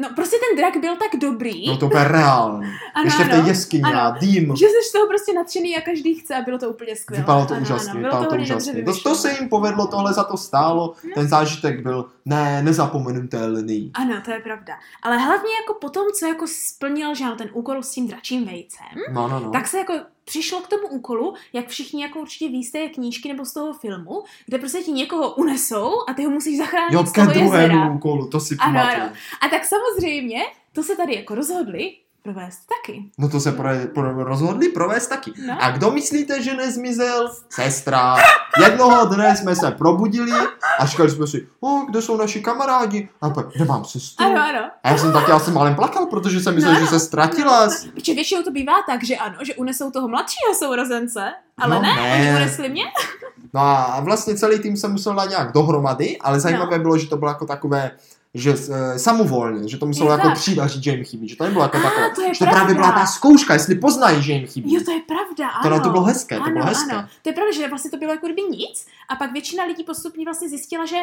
no prostě ten drak byl tak dobrý, Bylo to úplně reálný. [laughs] ano, Ještě v té jeskyni a dým. že jsi z toho prostě nadšený a každý chce a bylo to úplně skvělé. Vypadalo to ano, úžasně, ano, vypadalo to úžasně. To, to se jim povedlo, tohle za to stálo. No. Ten zážitek byl ne, nezapomenutelný. Ano, to je pravda. Ale hlavně jako potom, co jako splnil, že ten úkol s tím dračím vejcem, No, no, no. tak se jako přišlo k tomu úkolu, jak všichni jako určitě víte z té knížky nebo z toho filmu, kde prostě ti někoho unesou a ty ho musíš zachránit Jo, z toho jezera. úkolu, to si Ano, pamatuju. ano. A tak samozřejmě, to se tady jako rozhodli provést taky. No to se pro, pro, rozhodli provést taky. No. A kdo myslíte, že nezmizel? [laughs] Sestra. Jednoho dne jsme se probudili a říkali jsme si, o, kde jsou naši kamarádi? A pak, nemám sestru. Ano, ano. A já jsem taky asi málem plakal, protože jsem myslel, No, že se ztratila. Protože většinou to bývá tak, že ano, že unesou toho mladšího sourozence, ale No, ne, ne. oni unesli mě. No a vlastně celý tým jsem musel dát nějak dohromady, ale zajímavé bylo, že to bylo jako takové, že e, samovolně, že to muselo Je jako tak. přijít a říct, že jim chybí, že to nebylo jako takové, to je že to právě byla ta zkouška, jestli poznají, že jim chybí. Jo, to je pravda, To, ano. no, to bylo hezké, to ano, bylo hezké. Ano, to je pravda, že vlastně to bylo jako kdyby nic a pak většina lidí postupně vlastně zjistila, že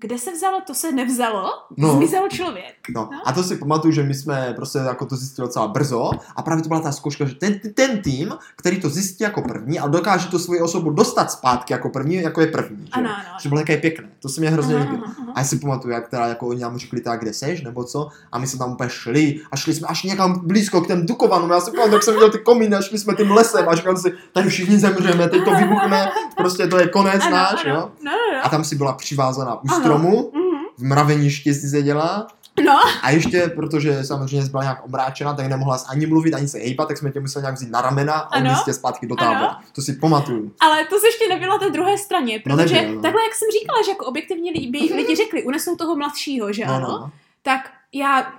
kde se vzalo, to se nevzalo, No. zmizel člověk. No, No. a to si pamatuju, že my jsme prostě jako to zjistili docela brzo a právě to byla ta zkouška, že ten, ten tým, který to zjistí jako první a dokáže tu svoji osobu dostat zpátky jako první, jako je první. Že, Ano, ano, ano. že bylo také pěkné, to se mi hrozně líbilo. A já si pamatuju, jak teda jako oni nám řekli, tak kde seš, nebo co, a my jsme tam úplně šli a šli jsme až někam blízko k těm Dukovanům. Já si pamatuju, jak jsem viděl ty komíny a šli jsme tím lesem a říkal si, tady všichni zemřeme, teď to [laughs] vybuchne, prostě to je konec náš, ano. jo. No, no, no. A tam si byla přivázaná u Ano. Stromu, Mhm. v mraveništi si seděla No, A ještě, protože samozřejmě byla nějak omráčena, tak nemohla ani mluvit, ani se hejpat, tak jsme tě museli nějak vzít na ramena a Ano. tě zpátky do Ano. tábora. To si pamatuju. ale to se ještě nebyla té druhé straně, No protože nebyl, no. takhle, jak jsem říkala, že jako objektivně li- lidi řekli, unesou toho mladšího, že No, ano, no. tak já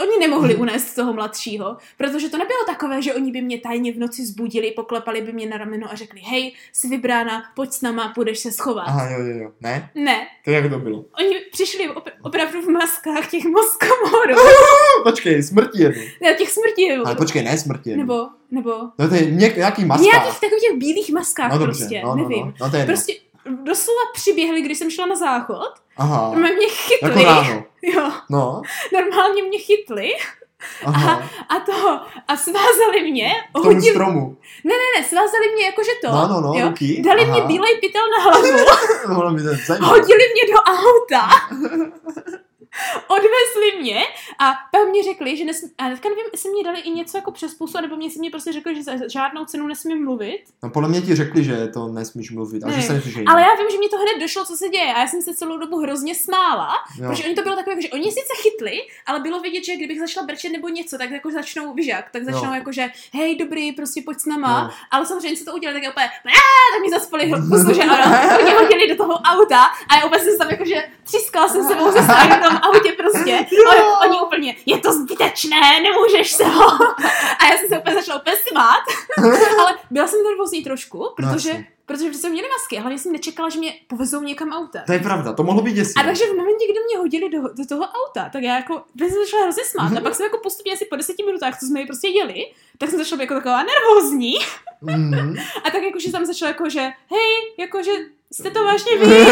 Oni nemohli unést toho mladšího, protože to nebylo takové, že oni by mě tajně v noci zbudili, poklepali by mě na rameno a řekli, hej, jsi vybrána, pojď s náma, půjdeš se schovat. Aha, jo, jo, jo. Ne? Ne, To jak to bylo? oni přišli op- opravdu v maskách těch moskomorů, No, [laughs] počkej, smrti jednu. ne, těch smrtiů. Ale počkej, ne smrti jednu. Nebo, nebo No to je něk, nějaký maska. nějakých takových těch bílých maskách no dobře, prostě, no, no, nevím. no, no, to je. Prostě doslova přiběhli, když jsem šla na záchod, Aha, mě chytli, jako ráno. Jo, No, normálně mě chytli aha, a to, a svázali mě, k tomu hodili, stromu. ne, ne, ne, svázali mě jakože to, No, no, no, jo, ruky. dali aha. mě bílej pytel na hlavu, [laughs] to zajímat. hodili mě do auta, [laughs] [laughs] odvezli mě a pak mě řekli, že nesmí, a teďka nevím, jestli mě dali i něco jako přes pusu, nebo mě si mě prostě řekli, že za žádnou cenu nesmím mluvit, No podle mě ti řekli, že to nesmíš mluvit a že Ne, se nesmíš ale já vím, že mi to hned došlo, co se děje a já jsem se celou dobu hrozně smála, jo. Protože oni to bylo takové, že oni sice chytli, ale bylo vidět, že kdybych začala brčet nebo něco, tak jako začnou vyžak, tak začnou Jo. jako, že hej, dobrý, prostě pojď s náma. Jo. Ale samozřejmě, co to udělali, tak úplně, tak mi zaspali pusu, že ano, [laughs] oni hodili do toho auta a já úplně jsem se tam jako, že třískala jsem sebou ze strany v tom autě prostě. Ale oni úplně, je to zbytečné, nemůžeš se ho. A já jsem se úplně začala úplně smát. [laughs] Ale byla jsem nervózní trošku, protože, jasně. protože jsem měli masky, hlavně jsem nečekala, že mě povezou někam autem. To je pravda, to mohlo být A děsivé. takže v momentě, kdy mě hodili do, do toho auta, tak já jako, když jsem začala hrozně smát a pak jsem jako postupně asi po deseti minutách, co jsme ji prostě jeli, tak jsem začala být jako taková nervózní Mhm. a tak jakože tam začala jako, že hej, jakože jste to vážně vy, [laughs]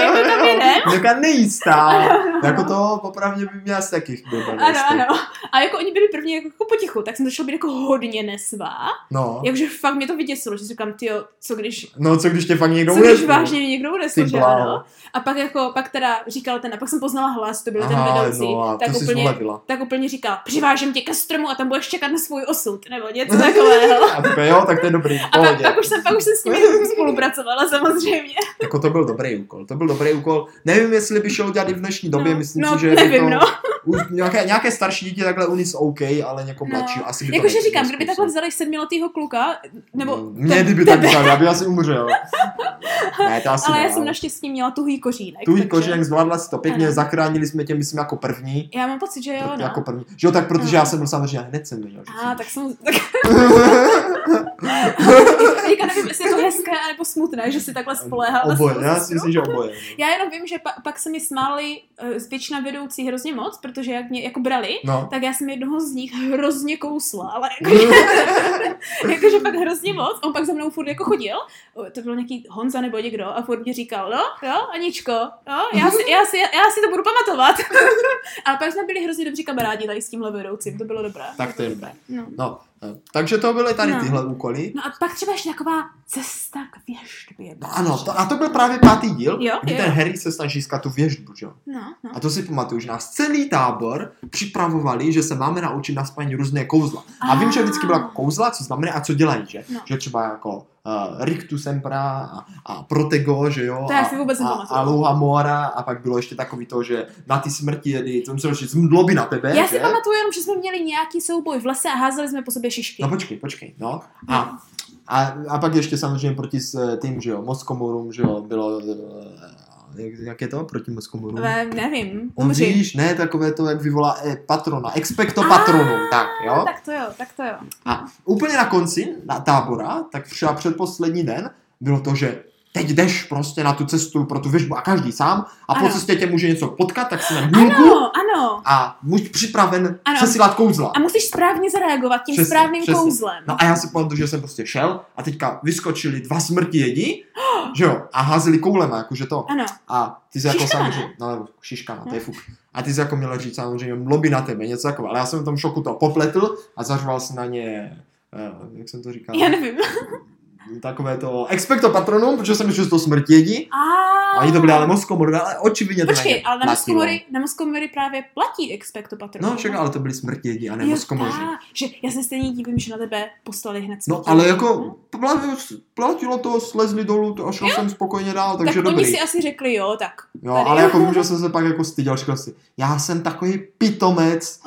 jak to tam jedem? Nějaká nejistá. jako to popravdě by mě asi taky byl Ano, ano. A jako oni byli první jako, jako potichu, tak jsem začala být jako hodně nesvá. No. Jakože fakt mě to vyděsilo, že si říkám, tyjo, co když, no, co když tě fakt někdo co když vážně mě někdo unesl, Ty že ano. A pak jako, pak teda říkal ten, a pak jsem poznala hlas, to byl ten Aha, vedoucí, no tak úplně, tak úplně říkal, přivážem tě ke stromu a tam budeš čekat na svůj osud, nebo něco [laughs] takového. A tak jo, tak to je dobrý, A pak, pak, už jsem, pak už jsem s nimi [laughs] spolupracovala samozřejmě. Jako to byl dobrý úkol, to byl dobrý úkol. Nevím, jestli by šel dělat i v dnešní době, No, myslím no, si, že nevím, to... no. Už nějaké, nějaké starší dítě takhle unis OK, ale někoho No. mladší asi by Jakože říkám, kdyby takhle vzali sedmiletýho kluka, nebo... No, Mě kdyby tak vzali, já bych asi umřel. [laughs] Ne, to asi ale ne, já jsem naštěstí měla tuhý kořínek. Tuhý takže- koženek, zvládla si to pěkně, Ano. zachránili jsme tě, myslím, jako první. Já mám pocit, že jo, no. Jako první. Že jo, tak protože No. já jsem byl samozřejmě hned jsem věděl. že A tak jsem... [laughs] [laughs] Teďka nevím, jestli je to hezké nebo smutné, že si takhle spoléhal na Oboje, já si myslím, že oboje. Já jenom vím, že pa, pak se mi smáli uh, z většina vedoucí hrozně moc, protože jak mě jako brali, No. tak já jsem jednoho z nich hrozně kousla, ale [laughs] jakože, [laughs] jakože pak hrozně moc. On pak za mnou furt jako chodil, to byl nějaký Honza nebo někdo a furt mě říkal, no, jo, Aničko, no, já si, já si, já si to budu pamatovat. [laughs] a pak jsme byli hrozně dobří kamarádi tady s tímhle vedoucím, to bylo dobré. Tak to je dobré. No. No, eh, takže to byly tady No. tyhle úkoly. No a pak třeba ještě taková cesta k věštbě. No ano, to, a to byl právě pátý díl, Jo, kdy jo. ten Harry se snaží získat tu věžbu, že jo. No, no. A to si pamatuju, že nás celý tábor připravovali, že se máme naučit na spání různé kouzla. A vím, že vždycky byla kouzla, co znamená a co dělají, že? No. Že třeba jako uh, Rictus Sempra a, a Protego, že jo? To já a, si vůbec a, a Aloha Mora a pak bylo ještě takový to, že na ty smrti jedy, to muselo říct, zmdloby na tebe, Já že? si pamatuju jenom, že jsme měli nějaký souboj v lese a házeli jsme po sobě šišky. No počkej, počkej, no. A, a, a pak ještě samozřejmě proti s tím, že jo, Moskomorům, že jo, bylo, eh, jak, jak je to, proti Moskomorům? Ve, nevím, umři. víš, ne, takové to, jak vyvolá e, patrona, expecto patronum, tak, jo. Tak to jo, tak to jo. A úplně na konci na tábora, tak třeba předposlední den, bylo to, že teď jdeš prostě na tu cestu pro tu věžbu a každý sám a po Ano. cestě tě může něco potkat, tak si na hůlku Ano, ano. a buď připraven Ano. přesílat kouzla. A musíš správně zareagovat tím Přesně, správným přesně. kouzlem. No a já si pamatuju, že jsem prostě šel a teďka vyskočili dva smrti jedí, [gasps] že jo, a házeli koulema, jakože to. Ano. A ty jsi jako samozřejmě, no šiškama, to je fuk. A ty jsi jako měl říct samozřejmě lobby na tebe, něco takového. Ale já jsem v tom šoku to popletl a zařval si na ně, uh, jak jsem to říkal? Já nevím. [laughs] takové to expecto patronum, protože jsem myslel, že to smrtědi. A A oni to byli ale moskomory, ale očividně to Počkej, ale na. Moskomory, na Moskomory právě platí expecto patronum. No, však, ale to byli smrtědi a ne moskomoři. tak, že já se stejně divím, že na tebe poslali hned No, smrti. ale jako platilo to, slezli dolů to a šel jsem spokojně dál, takže tak dobrý. oni si asi řekli, jo, tak. Jo, tady. ale jako že jsem se pak jako styděl, říkal si, já jsem takový pitomec,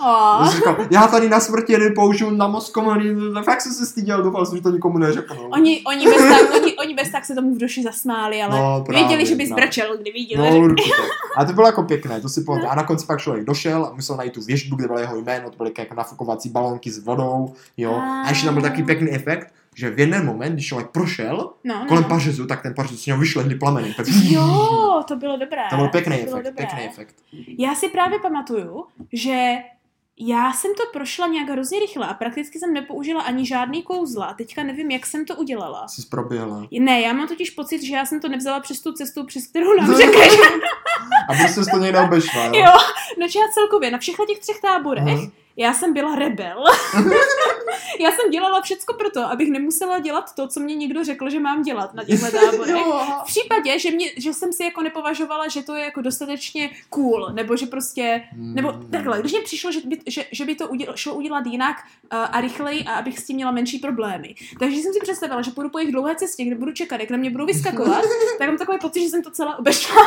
jsem říkal, já tady na smrti nepoužiju na moskomory, fakt jsem se styděl, doufal jsem, že to nikomu neřeknu. No. oni, oni, bez tak, oni, oni bez tak se tomu v duši zasmáli, ale No, právě, věděli, že bys no. brečel, kdy viděli. No určitě. A to bylo jako pěkné, to si pamatuju. A na konci pak člověk došel a musel najít tu věžbu, kde bylo jeho jméno, to byly jako nafukovací balónky s vodou, jo. A ještě tam byl takový pěkný efekt, že v jeden moment, když člověk prošel No, no, kolem no. pařezu, tak ten pařez z něho vyšlehli plameny. Tak... Jo, to bylo dobré. To byl pěkný to bylo efekt, dobré. pěkný efekt. Já si právě pamatuju, že já jsem to prošla nějak hrozně rychle a prakticky jsem nepoužila ani žádný kouzla. A teďka nevím, jak jsem to udělala. Jsi proběhla. Ne, já mám totiž pocit, že já jsem to nevzala přes tu cestu, přes kterou nám řekli. že- [laughs] A prostě jsi to někde obešla, jo? jo, no já celkově na všech těch třech táborech, Mhm. Já jsem byla rebel. [laughs] já jsem dělala všecko proto, abych nemusela dělat to, co mě někdo řekl, že mám dělat na těchto [laughs] táborech. V případě, že, mě, že jsem si jako nepovažovala, že to je jako dostatečně cool, nebo že prostě, nebo Mm. takhle, když mě přišlo, že by, že, že by to uděl, šlo udělat jinak uh, a rychleji a abych s tím měla menší problémy. Takže jsem si představila, že půjdu po jejich dlouhé cestě, kde budu čekat, jak na mě budou vyskakovat, [laughs] tak mám takový pocit, že jsem to celé obešla.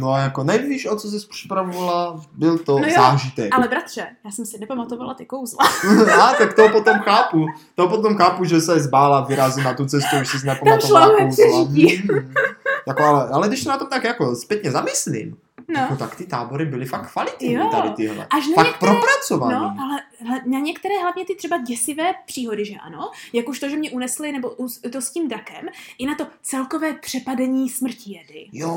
No jako nevíš, o co jsi připravovala, byl to No jo, zážitek. Ale bratře, já jsem si nepamatovala ty kouzla. [laughs] A tak to potom chápu. To potom chápu, že se zbála vyrazit na tu cestu, už si nepamatovala kouzla. přežití. Mm. [laughs] Jako, ale, ale když se na tom tak jako zpětně zamyslím, No. jako tak ty tábory byly fakt kvalitní Jo. tady tyhle. Až na Fakt některé, propracovaný. no, ale na některé hlavně ty třeba děsivé příhody, že ano, jak už to, že mě unesli, nebo to s tím drakem, i na to celkové přepadení smrti jedy. Jo,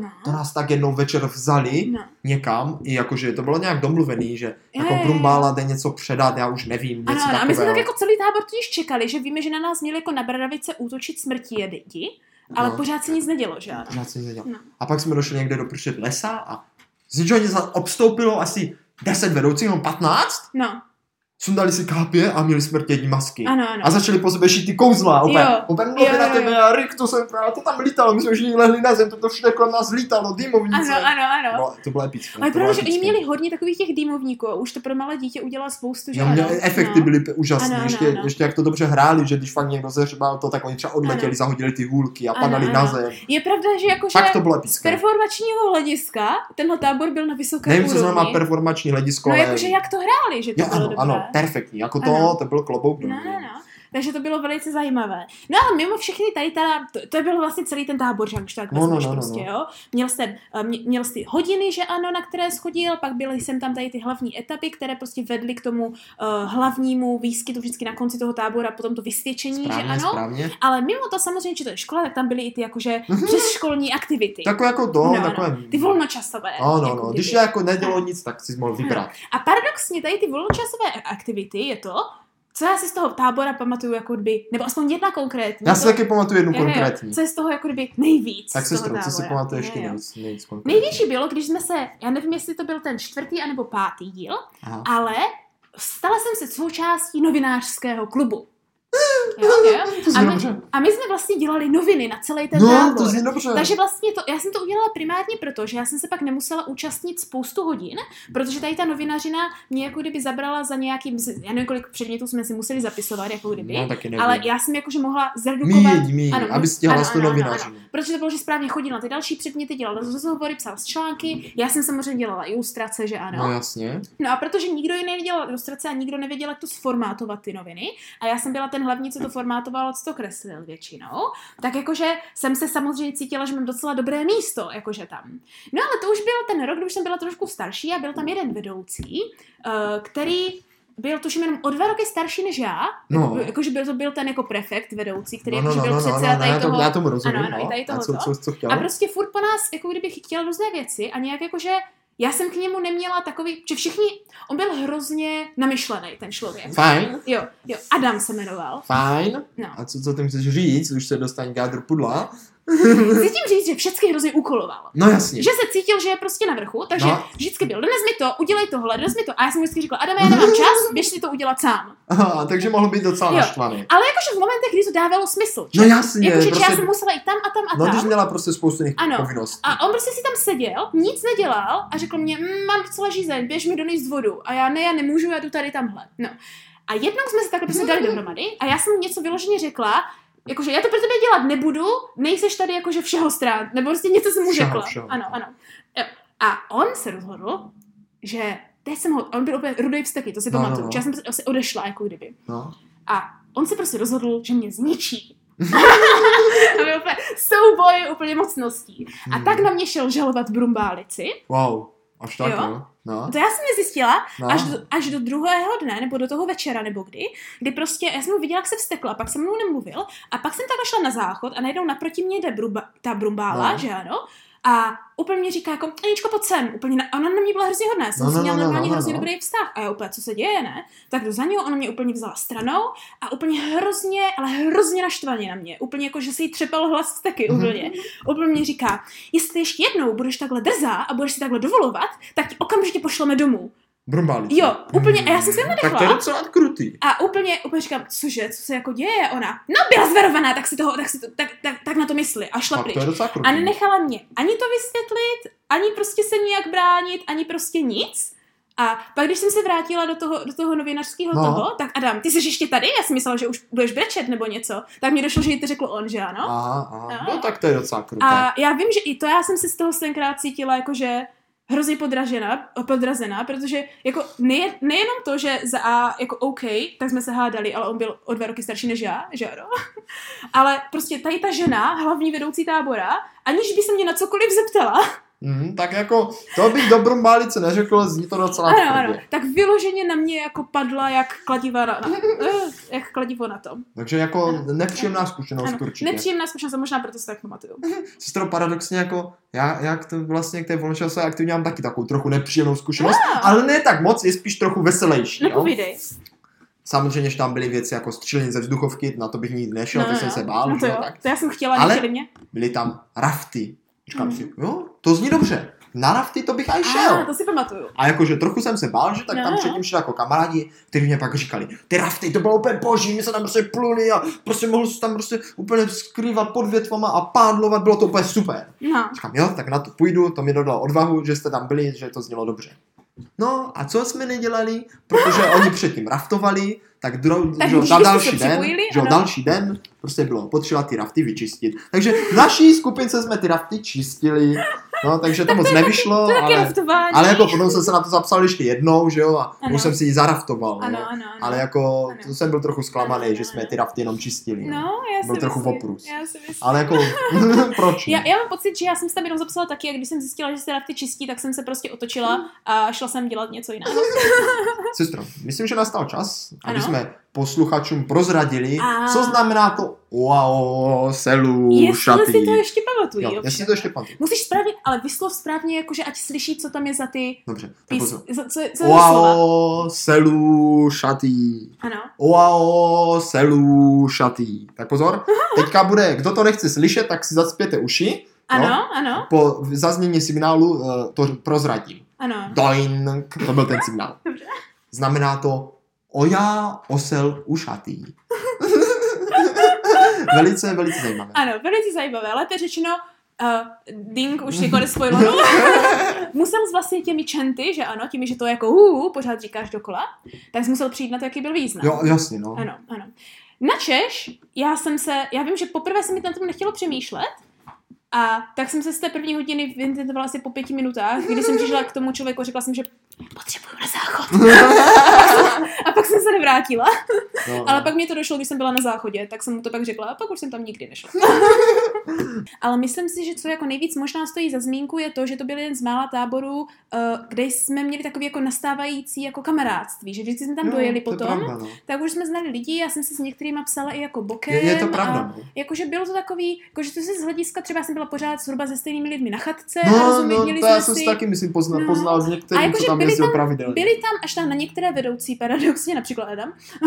No. to nás tak jednou večer vzali No. někam, i jakože to bylo nějak domluvený, že jako jo, jo. Brumbála jde něco předat, já už nevím, něco Ano, ano, a my jsme tak jako celý tábor totiž čekali, že víme, že na nás měli jako na Bradavice útočit smrti jedy, ale No. pořád se nic nedělo, že ano. Pořád jsem nedělal. No. A pak jsme došli někde do pršet lesa a z ničeho nic obstoupilo asi 10 vedoucích, no 15, No, sundali si kápě a měli smrtění masky. ano, ano. A začali po sebe šít ty kouzla, úplně mluvit Jo, na tebe a Rick, to jsem právě, to tam lítalo, my jsme všichni lehli na zem, to, to všude kolem nás lítalo, dýmovnice. Ano, ano, ano. No, to bylo epické. Ale protože oni měli hodně takových těch dýmovníků už to pro malé dítě udělalo spoustu, že ano. mě, efekty no. byly úžasné, Ano, ano, ještě, ano. ještě jak to dobře hráli, že když fakt někdo zeřbal to, tak oni třeba odletěli, Ano. zahodili ty hůlky a Ano, padali ano. na zem. Je pravda, že jakože Fakt to bylo z epické. performačního hlediska tenhle tábor byl na vysoké Nevím, co úrovni. znamená performační hledisko, No ale... jakože jak to hráli, že to bylo ano, perfektní, jako to, Ano. to byl klobouk No, no, no. Takže to bylo velice zajímavé. No ale mimo všechny tady ta, to, to byl vlastně celý ten tábor, že už tak No, no, no, no, prostě, no. jo. Měl jste, eh, mě- měl jsi hodiny, že ano, na které schodil, pak byly jsem tam tady ty hlavní etapy, které prostě vedly k tomu uh, hlavnímu výskytu vždycky na konci toho tábora, potom to vysvědčení, Správně, že ano. správně. Ale mimo to samozřejmě, že to je škola, tak tam byly i ty jakože přes školní aktivity. Takové jako to, No, no. takové... Ty volnočasové. No, no, jako no. Když jako nedělo nic, tak si mohl vybrat. A paradoxně tady ty volnočasové aktivity je to, co já si z toho tábora pamatuju jako kdyby, nebo aspoň jedna konkrétní. Já si to, taky pamatuju jednu jo, konkrétní. Co je z toho jako kdyby nejvíc. Tak z toho sestro, co si pamatuješ ty jo. nejvíc, nejvíc konkrétně? Největší bylo, když jsme se, já nevím, jestli to byl ten čtvrtý anebo pátý díl, Aha. ale stala jsem se součástí novinářského klubu. Jo, jo. [laughs] To A my, dobře. a my jsme vlastně dělali noviny na celý ten No, tábor. to zní dobře. Takže vlastně to, já jsem to udělala primárně proto, že já jsem se pak nemusela účastnit spoustu hodin, protože tady ta novinařina mě jako kdyby zabrala za nějakým, já nevím, kolik předmětů jsme si museli zapisovat, jako kdyby, No, taky nevím. ale já jsem jakože mohla zredukovat, Míň, míň, Ano, aby stěhala ano, s tu ano, ano, novinářinu. protože to bylo, že správně chodila na ty další předměty, dělala rozhovory, psala články, já jsem samozřejmě dělala ilustrace, že ano. No jasně. No a protože nikdo jiný nedělal ilustrace a nikdo nevěděl, jak to sformátovat ty noviny, a já jsem byla ten hlavní, co to formátoval, co to kreslil většinou, tak jakože jsem se samozřejmě cítila, že mám docela dobré místo, jakože tam. No ale to už byl ten rok, kdy už jsem byla trošku starší a byl tam jeden vedoucí, eh, který byl tuším jenom o dva roky starší než já, No. jako, jakože byl to byl ten jako prefekt vedoucí, který No, no, no, byl no, no, předseda no, tady já, to, toho. já tomu rozumím, Ano, ano, no. tady A co, co, co chtěl? A prostě furt po nás, jako kdyby chtěl různé věci a nějak jakože já jsem k němu neměla takový, že všichni, on byl hrozně namyšlený, ten člověk. Fajn, Jo, jo, Adam se jmenoval. fajn. No. A co, co tím chceš říct, už se dostane k jádru pudla? Chci tím říct, že všechny hrozně úkoloval. No jasně. Že se cítil, že je prostě na vrchu, takže No. vždycky byl, dnes mi to, udělej tohle, dnes mi to. A já jsem vždycky řekla, Adame, já nemám čas, běž si to udělat sám. Aha, takže mohl být docela Jo. naštvaný. Ale jakože v momentech, kdy to dávalo smysl. No jasně, Jakože prostě, já jsem musela jít tam a tam a no tam. když měla prostě spoustu Ano. povinností. A on prostě si tam seděl, nic nedělal a řekl mě, mm, mám docela žízeň, běž mi donést vodu. A já ne, já nemůžu, já jdu tady tamhle. No. A jednou jsme se takhle prostě dali dohromady a já jsem něco vyloženě řekla, jakože já to pro tebe dělat nebudu, nejseš tady jakože všeho strát, nebo prostě něco jsem mu Všeho, řekla. všeho. Ano, ano. A on se rozhodl, že teď jsem ho, on byl úplně rudej vzteky, to si No, no, pamatuju, no. že já jsem asi odešla, jako kdyby. No. A on se prostě rozhodl, že mě zničí. [laughs] to byl úplně souboj úplně mocností. A Hmm. tak na mě šel žalovat Brumbálici. Wow, až tak, Jo. jo. No. To já jsem nezjistila No. až, do, až do druhého dne, nebo do toho večera, nebo kdy, kdy prostě, já jsem ho viděla, jak se vstekla, pak se mnou nemluvil, a pak jsem takhle šla na záchod a najednou naproti mě jde brumba, ta brumbála, No. že ano, a úplně mě říká jako, Aničko, pojď sem, úplně na, ona na mě byla hrozně hodná, jsem No, no, no, si měla no, no, normálně no, hrozně no. dobrý vztah a já úplně, co se děje, ne? Tak jdu za ní, ona mě úplně vzala stranou a úplně hrozně, ale hrozně naštvaně na mě, úplně jako, že se jí třepal hlas taky Mhm. úplně. Úplně mě říká, jestli ještě jednou budeš takhle drzá a budeš si takhle dovolovat, tak ti okamžitě pošleme domů. Brumbálice. Jo, úplně, a já jsem se jen Tak to je nadechla. docela krutý. A úplně, úplně říkám, cože, co se jako děje? Ona, no byla zvarovaná, tak si toho, tak, si to, tak, tak, tak na to mysli a šla Tak pryč. to je docela krutý. A nenechala mě ani to vysvětlit, ani prostě se nijak bránit, ani prostě nic. A pak, když jsem se vrátila do toho, do toho novinářského No. toho, tak Adam, ty jsi ještě tady? Já jsem myslela, že už budeš brečet nebo něco. Tak mi došlo, že jí to řekl on, že ano. Aha, aha. No. No tak to je docela kruté. A já vím, že i to já jsem se z toho tenkrát cítila jakože hrozně podražena, podrazená, protože jako neje, nejenom to, že za A jako OK, tak jsme se hádali, ale on byl o dva roky starší než já, že ano. [laughs] Ale prostě tady ta žena, hlavní vedoucí tábora, aniž by se mě na cokoliv zeptala, Mm, tak jako, to bych do Brumbálice neřekl, zní to docela ano, tvrdě. ano, tak vyloženě na mě jako padla jak kladiva na, [laughs] jak kladivo na tom. Takže jako nepříjemná zkušenost Ano, určitě. nepříjemná zkušenost možná proto se tak pamatuju. [laughs] Sestro, paradoxně jako, já, já k to vlastně k té volnočasové aktivně mám taky takovou trochu nepříjemnou zkušenost, Ah. ale ne tak moc, je spíš trochu veselější. Jo? Nepovídej. Samozřejmě, že tam byly věci jako střílení ze vzduchovky, na to bych nikdy nešel, to jsem se bál, no to, jo. jo, tak. to já jsem chtěla, Ale-. Byly tam rafty. Říkám Hmm. si, jo, to zní dobře. Na rafty to bych aj šel. A, to si pamatuju. A jakože trochu jsem se bál, že tak No, tam no. předtím šli jako kamarádi, kteří mě pak říkali, ty rafty, to bylo úplně boží, my se tam prostě pluli a prostě mohl se tam prostě úplně skrývat pod větvama a pádlovat, bylo to úplně super. No. Říkám, jo, tak na to půjdu, to mi dodalo odvahu, že jste tam byli, že to znělo dobře. No a co jsme nedělali, protože [laughs] oni předtím raftovali, tak, Tak že, na další den, že další den prostě bylo potřeba ty rafty vyčistit. Takže v naší skupince jsme ty rafty čistili, no, takže to moc nevyšlo, Taky ale, ale jako potom jsem se na to zapsal ještě jednou, že jo, a Ano. už jsem si ji zaraftoval, Ano, no. ano, ano. Ale jako, Ano. to jsem byl trochu zklamaný, Ano, že jsme ty rafty jenom čistili. No, já si Byl trochu myslím, oprus. Já si myslím. Ale jako, [laughs] [laughs] proč? Já, já mám pocit, že já jsem se tam jenom zapsala taky a když jsem zjistila, že se rafty čistí, tak jsem se prostě otočila a šla jsem dělat něco jiného. [laughs] Sestro, myslím, že nastal čas, aby Ano. jsme posluchačům prozradili, A- co znamená to wow, selu, Jestli šaty. si to ještě pamatují. jo, jestli to ještě pamatuju. Musíš správně, ale vyslov správně, jakože ať slyší, co tam je za ty Dobře, tak pís, za, co, co. Wow, selu, šaty. Ano. Wow, selu, šaty. Tak pozor, teďka bude, kdo to nechce slyšet, tak si zacpěte uši. Ano, No. ano, Po zaznění signálu eh, to prozradím. ano. Doink, to byl ten signál. Dobře. Znamená to oja, osel, ušatý. Velice, velice zajímavé. Ano, velice zajímavé. Lépe řečeno, uh, Ding už někoho nespojiloval. [laughs] musel s vlastně těmi čenty, že ano, těmi, že to jako uh, pořád říkáš dokola, tak jsi musel přijít na to, jaký byl význam. Jo, jasně, no. Ano, ano. Na Češ, já jsem se, já vím, že poprvé se mi na tom nechtělo přemýšlet, a tak jsem se z té první hodiny vyintentovala asi po pěti minutách, kdy jsem přišla k tomu člověku a řekla jsem, že potřebuju na záchod. [laughs] a pak jsem se nevrátila. no, Ale no. pak mě to došlo, když jsem byla na záchodě, tak jsem mu to pak řekla a pak už jsem tam nikdy nešla. [laughs] Ale myslím si, že co jako nejvíc možná stojí za zmínku je to, že to byl jeden z mála táborů, eh, kde jsme měli takový jako nastávající jako kamarádství, že vždycky jsme tam Jo, dojeli to je potom, pravda, no. tak už jsme znali lidi, já jsem se s některými psala i jako bokem. je, je to A pravda, no. jakože bylo to takový, jakože to se z hlediska, třeba jsem byla pořád zhruba se stejnými lidmi na chatce a No, rozuměli no, to já jsem si, taky, myslím, poznal, No. poznal z A některých, jakože co tam byli tam- pravidelně. byli tam až tam na některé vedoucí, paradoxně například Adam, [laughs]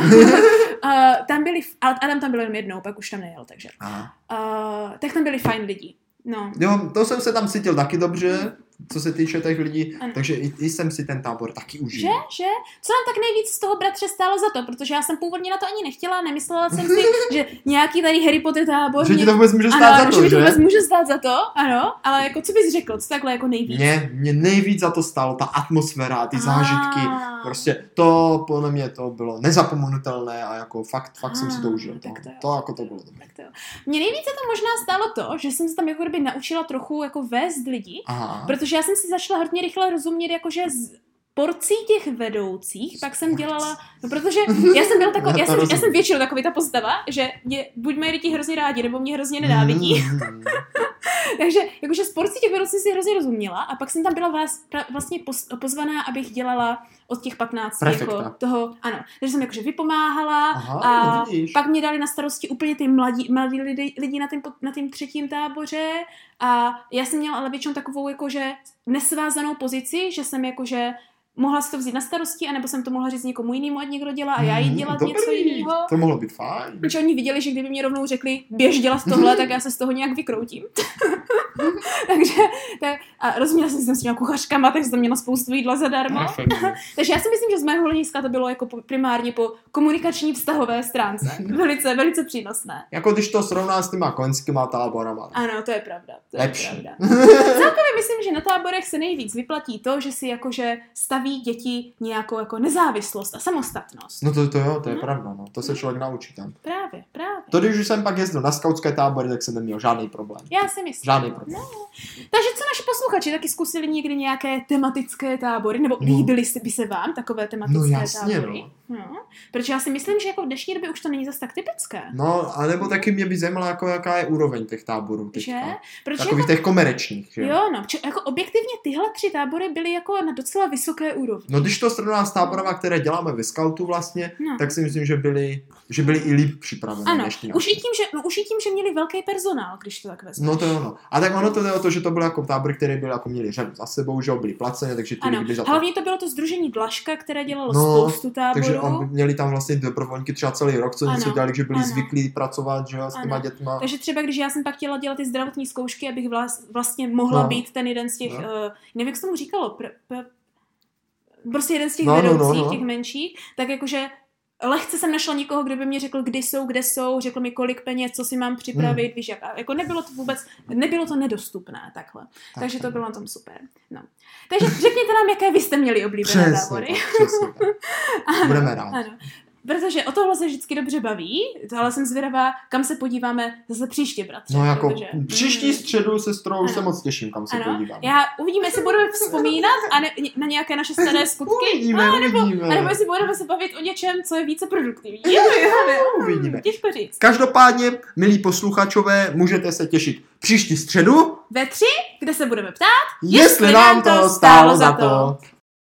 uh, tam byli, ale Adam tam byl jenom jednou, pak už tam nejel, takže. Aha. Uh, tak tam byli fajn lidi. No. Jo, to jsem se tam cítil taky dobře, co se týče těch lidí, Ano. takže i, i jsem si ten tábor taky Že, užil. že? Co nám tak nejvíc z toho bratře stálo za to? Protože já jsem původně na to ani nechtěla, nemyslela jsem si, [laughs] že nějaký tady Harry Potter tábor Že ti mě- to vůbec může ano, stát za že to, mi to že? vůbec může stát za to, ano, ale jako co bys řekl, co takhle jako nejvíc? Mě, mě nejvíc za to stálo ta atmosféra, ty zážitky. Ah. Prostě to, podle mě to bylo nezapomenutelné a jako fakt, fakt jsem si to užil. To, tak to jo. to jako to bylo dobré. Tak to jo. Mně nejvíce to možná stálo to, že jsem se tam jako kdyby naučila trochu jako vést lidi, Aha. protože já jsem si začala hodně rychle rozumět jakože z porcí těch vedoucích, pak jsem dělala, no protože já jsem byla [laughs] taková, Já jsem, já jsem většinou takový ta postava, že mě, buď mají lidi hrozně rádi, nebo mě hrozně nenávidí. [laughs] Takže jakože z porcí těch vedoucích si hrozně rozuměla a pak jsem tam byla vás, pra, vlastně pos, pozvaná, abych dělala od těch 15 Prefekta. jako toho, ano, takže jsem jakože vypomáhala Aha, a no vidíš. pak mě dali na starosti úplně ty mladí, mladí lidi, lidi na tím, na tím třetím táboře a já jsem měla ale většinou takovou jakože nesvázanou pozici, že jsem jakože mohla si to vzít na starosti, anebo jsem to mohla říct někomu jinému, ať někdo dělá a já jí Mm, dělat dobrý. něco jiného. To mohlo být fajn. Protože oni viděli, že kdyby mě rovnou řekli, běž dělat tohle, tak já se z toho nějak vykroutím. [laughs] Takže, tak, a rozuměla jsem si s těma kuchařkama, tak jsem měla spoustu jídla zadarmo. Perfektně. [laughs] Takže já si myslím, že z mého hlediska to bylo jako primárně po komunikační vztahové stránce. [laughs] Velice, velice přínosné. Jako když to srovná s těma koňskýma táborama. Ano, to je pravda. To je Lepší. pravda. Celkově myslím, že na táborech se nejvíc vyplatí to, že si jakože staví děti nějakou jako nezávislost a samostatnost. No to, to jo, to je No. pravda, no. To se člověk naučí tam. Právě, právě. To když už jsem pak jezdil na skautské tábory, tak jsem neměl žádný problém. Já si myslím. Žádný problém. Takže co naši posluchači taky zkusili někdy nějaké tematické tábory, nebo No. líbily by se vám takové tematické No jasně, tábory? No. Protože já si myslím, že jako v dnešní době už to není zas tak typické. No, anebo taky mě by zajímalo, jako, jaká je úroveň těch táborů teďka. Že? Protože Takových těch komerečních, že? Jo, no, či, jako objektivně tyhle tři tábory byly jako na docela vysoké úrovni. No když to srovnám s táborama, které děláme ve scoutu vlastně, No. tak si myslím, že byli, že byli i líp připravené. Ano, než už i, tím, že, no, už i tím, že měli velký personál, když to tak vezmeš. No to jo, no. A tak ono to jde o to, že to byl jako tábor, který byl jako měli řadu za sebou, že byli placené, takže ti lidi za to. hlavně to bylo to združení Dlaška, které dělalo No, spoustu táborů. Takže on, měli tam vlastně dobrovolníky třeba celý rok, co něco dělali, že byli ano. zvyklí pracovat, že s těma Ano. dětma. Takže třeba, když já jsem pak chtěla dělat ty zdravotní zkoušky, abych vlas, vlastně mohla No. být ten jeden z těch, No. uh, nevím, jak se tomu říkalo, pr, pr, prostě jeden z těch No, no, no, vedoucích, no. těch menších, tak jakože lehce jsem našla někoho, kdo by mi řekl, kdy jsou, kde jsou, řekl mi, kolik peněz, co si mám připravit, Hmm. víš jak. A jako nebylo to vůbec, nebylo to nedostupné takhle. Tak, Takže to tak. bylo na tom super. No. Takže řekněte nám, jaké vy jste měli oblíbené Přesně tábory. tak, přesně tak. [laughs] Budeme rád. Ano. Protože o tohle se vždycky dobře baví, ale jsem zvědavá, kam se podíváme zase příště, bratře. No jako protože, příští mm, středu se strou už Ano. se moc těším, kam se ano, podívám. já uvidíme, jestli budeme vzpomínat a ne, na nějaké naše staré [laughs] skutky, Uvidíme, a nebo, uvidíme. a nebo jestli budeme se bavit o něčem, co je více produktivní. Uvidíme. Uvidíme. Těžko říct. Každopádně, milí posluchačové, můžete se těšit příští středu, Ve tři, kde se budeme ptát, jestli nám to stálo za to.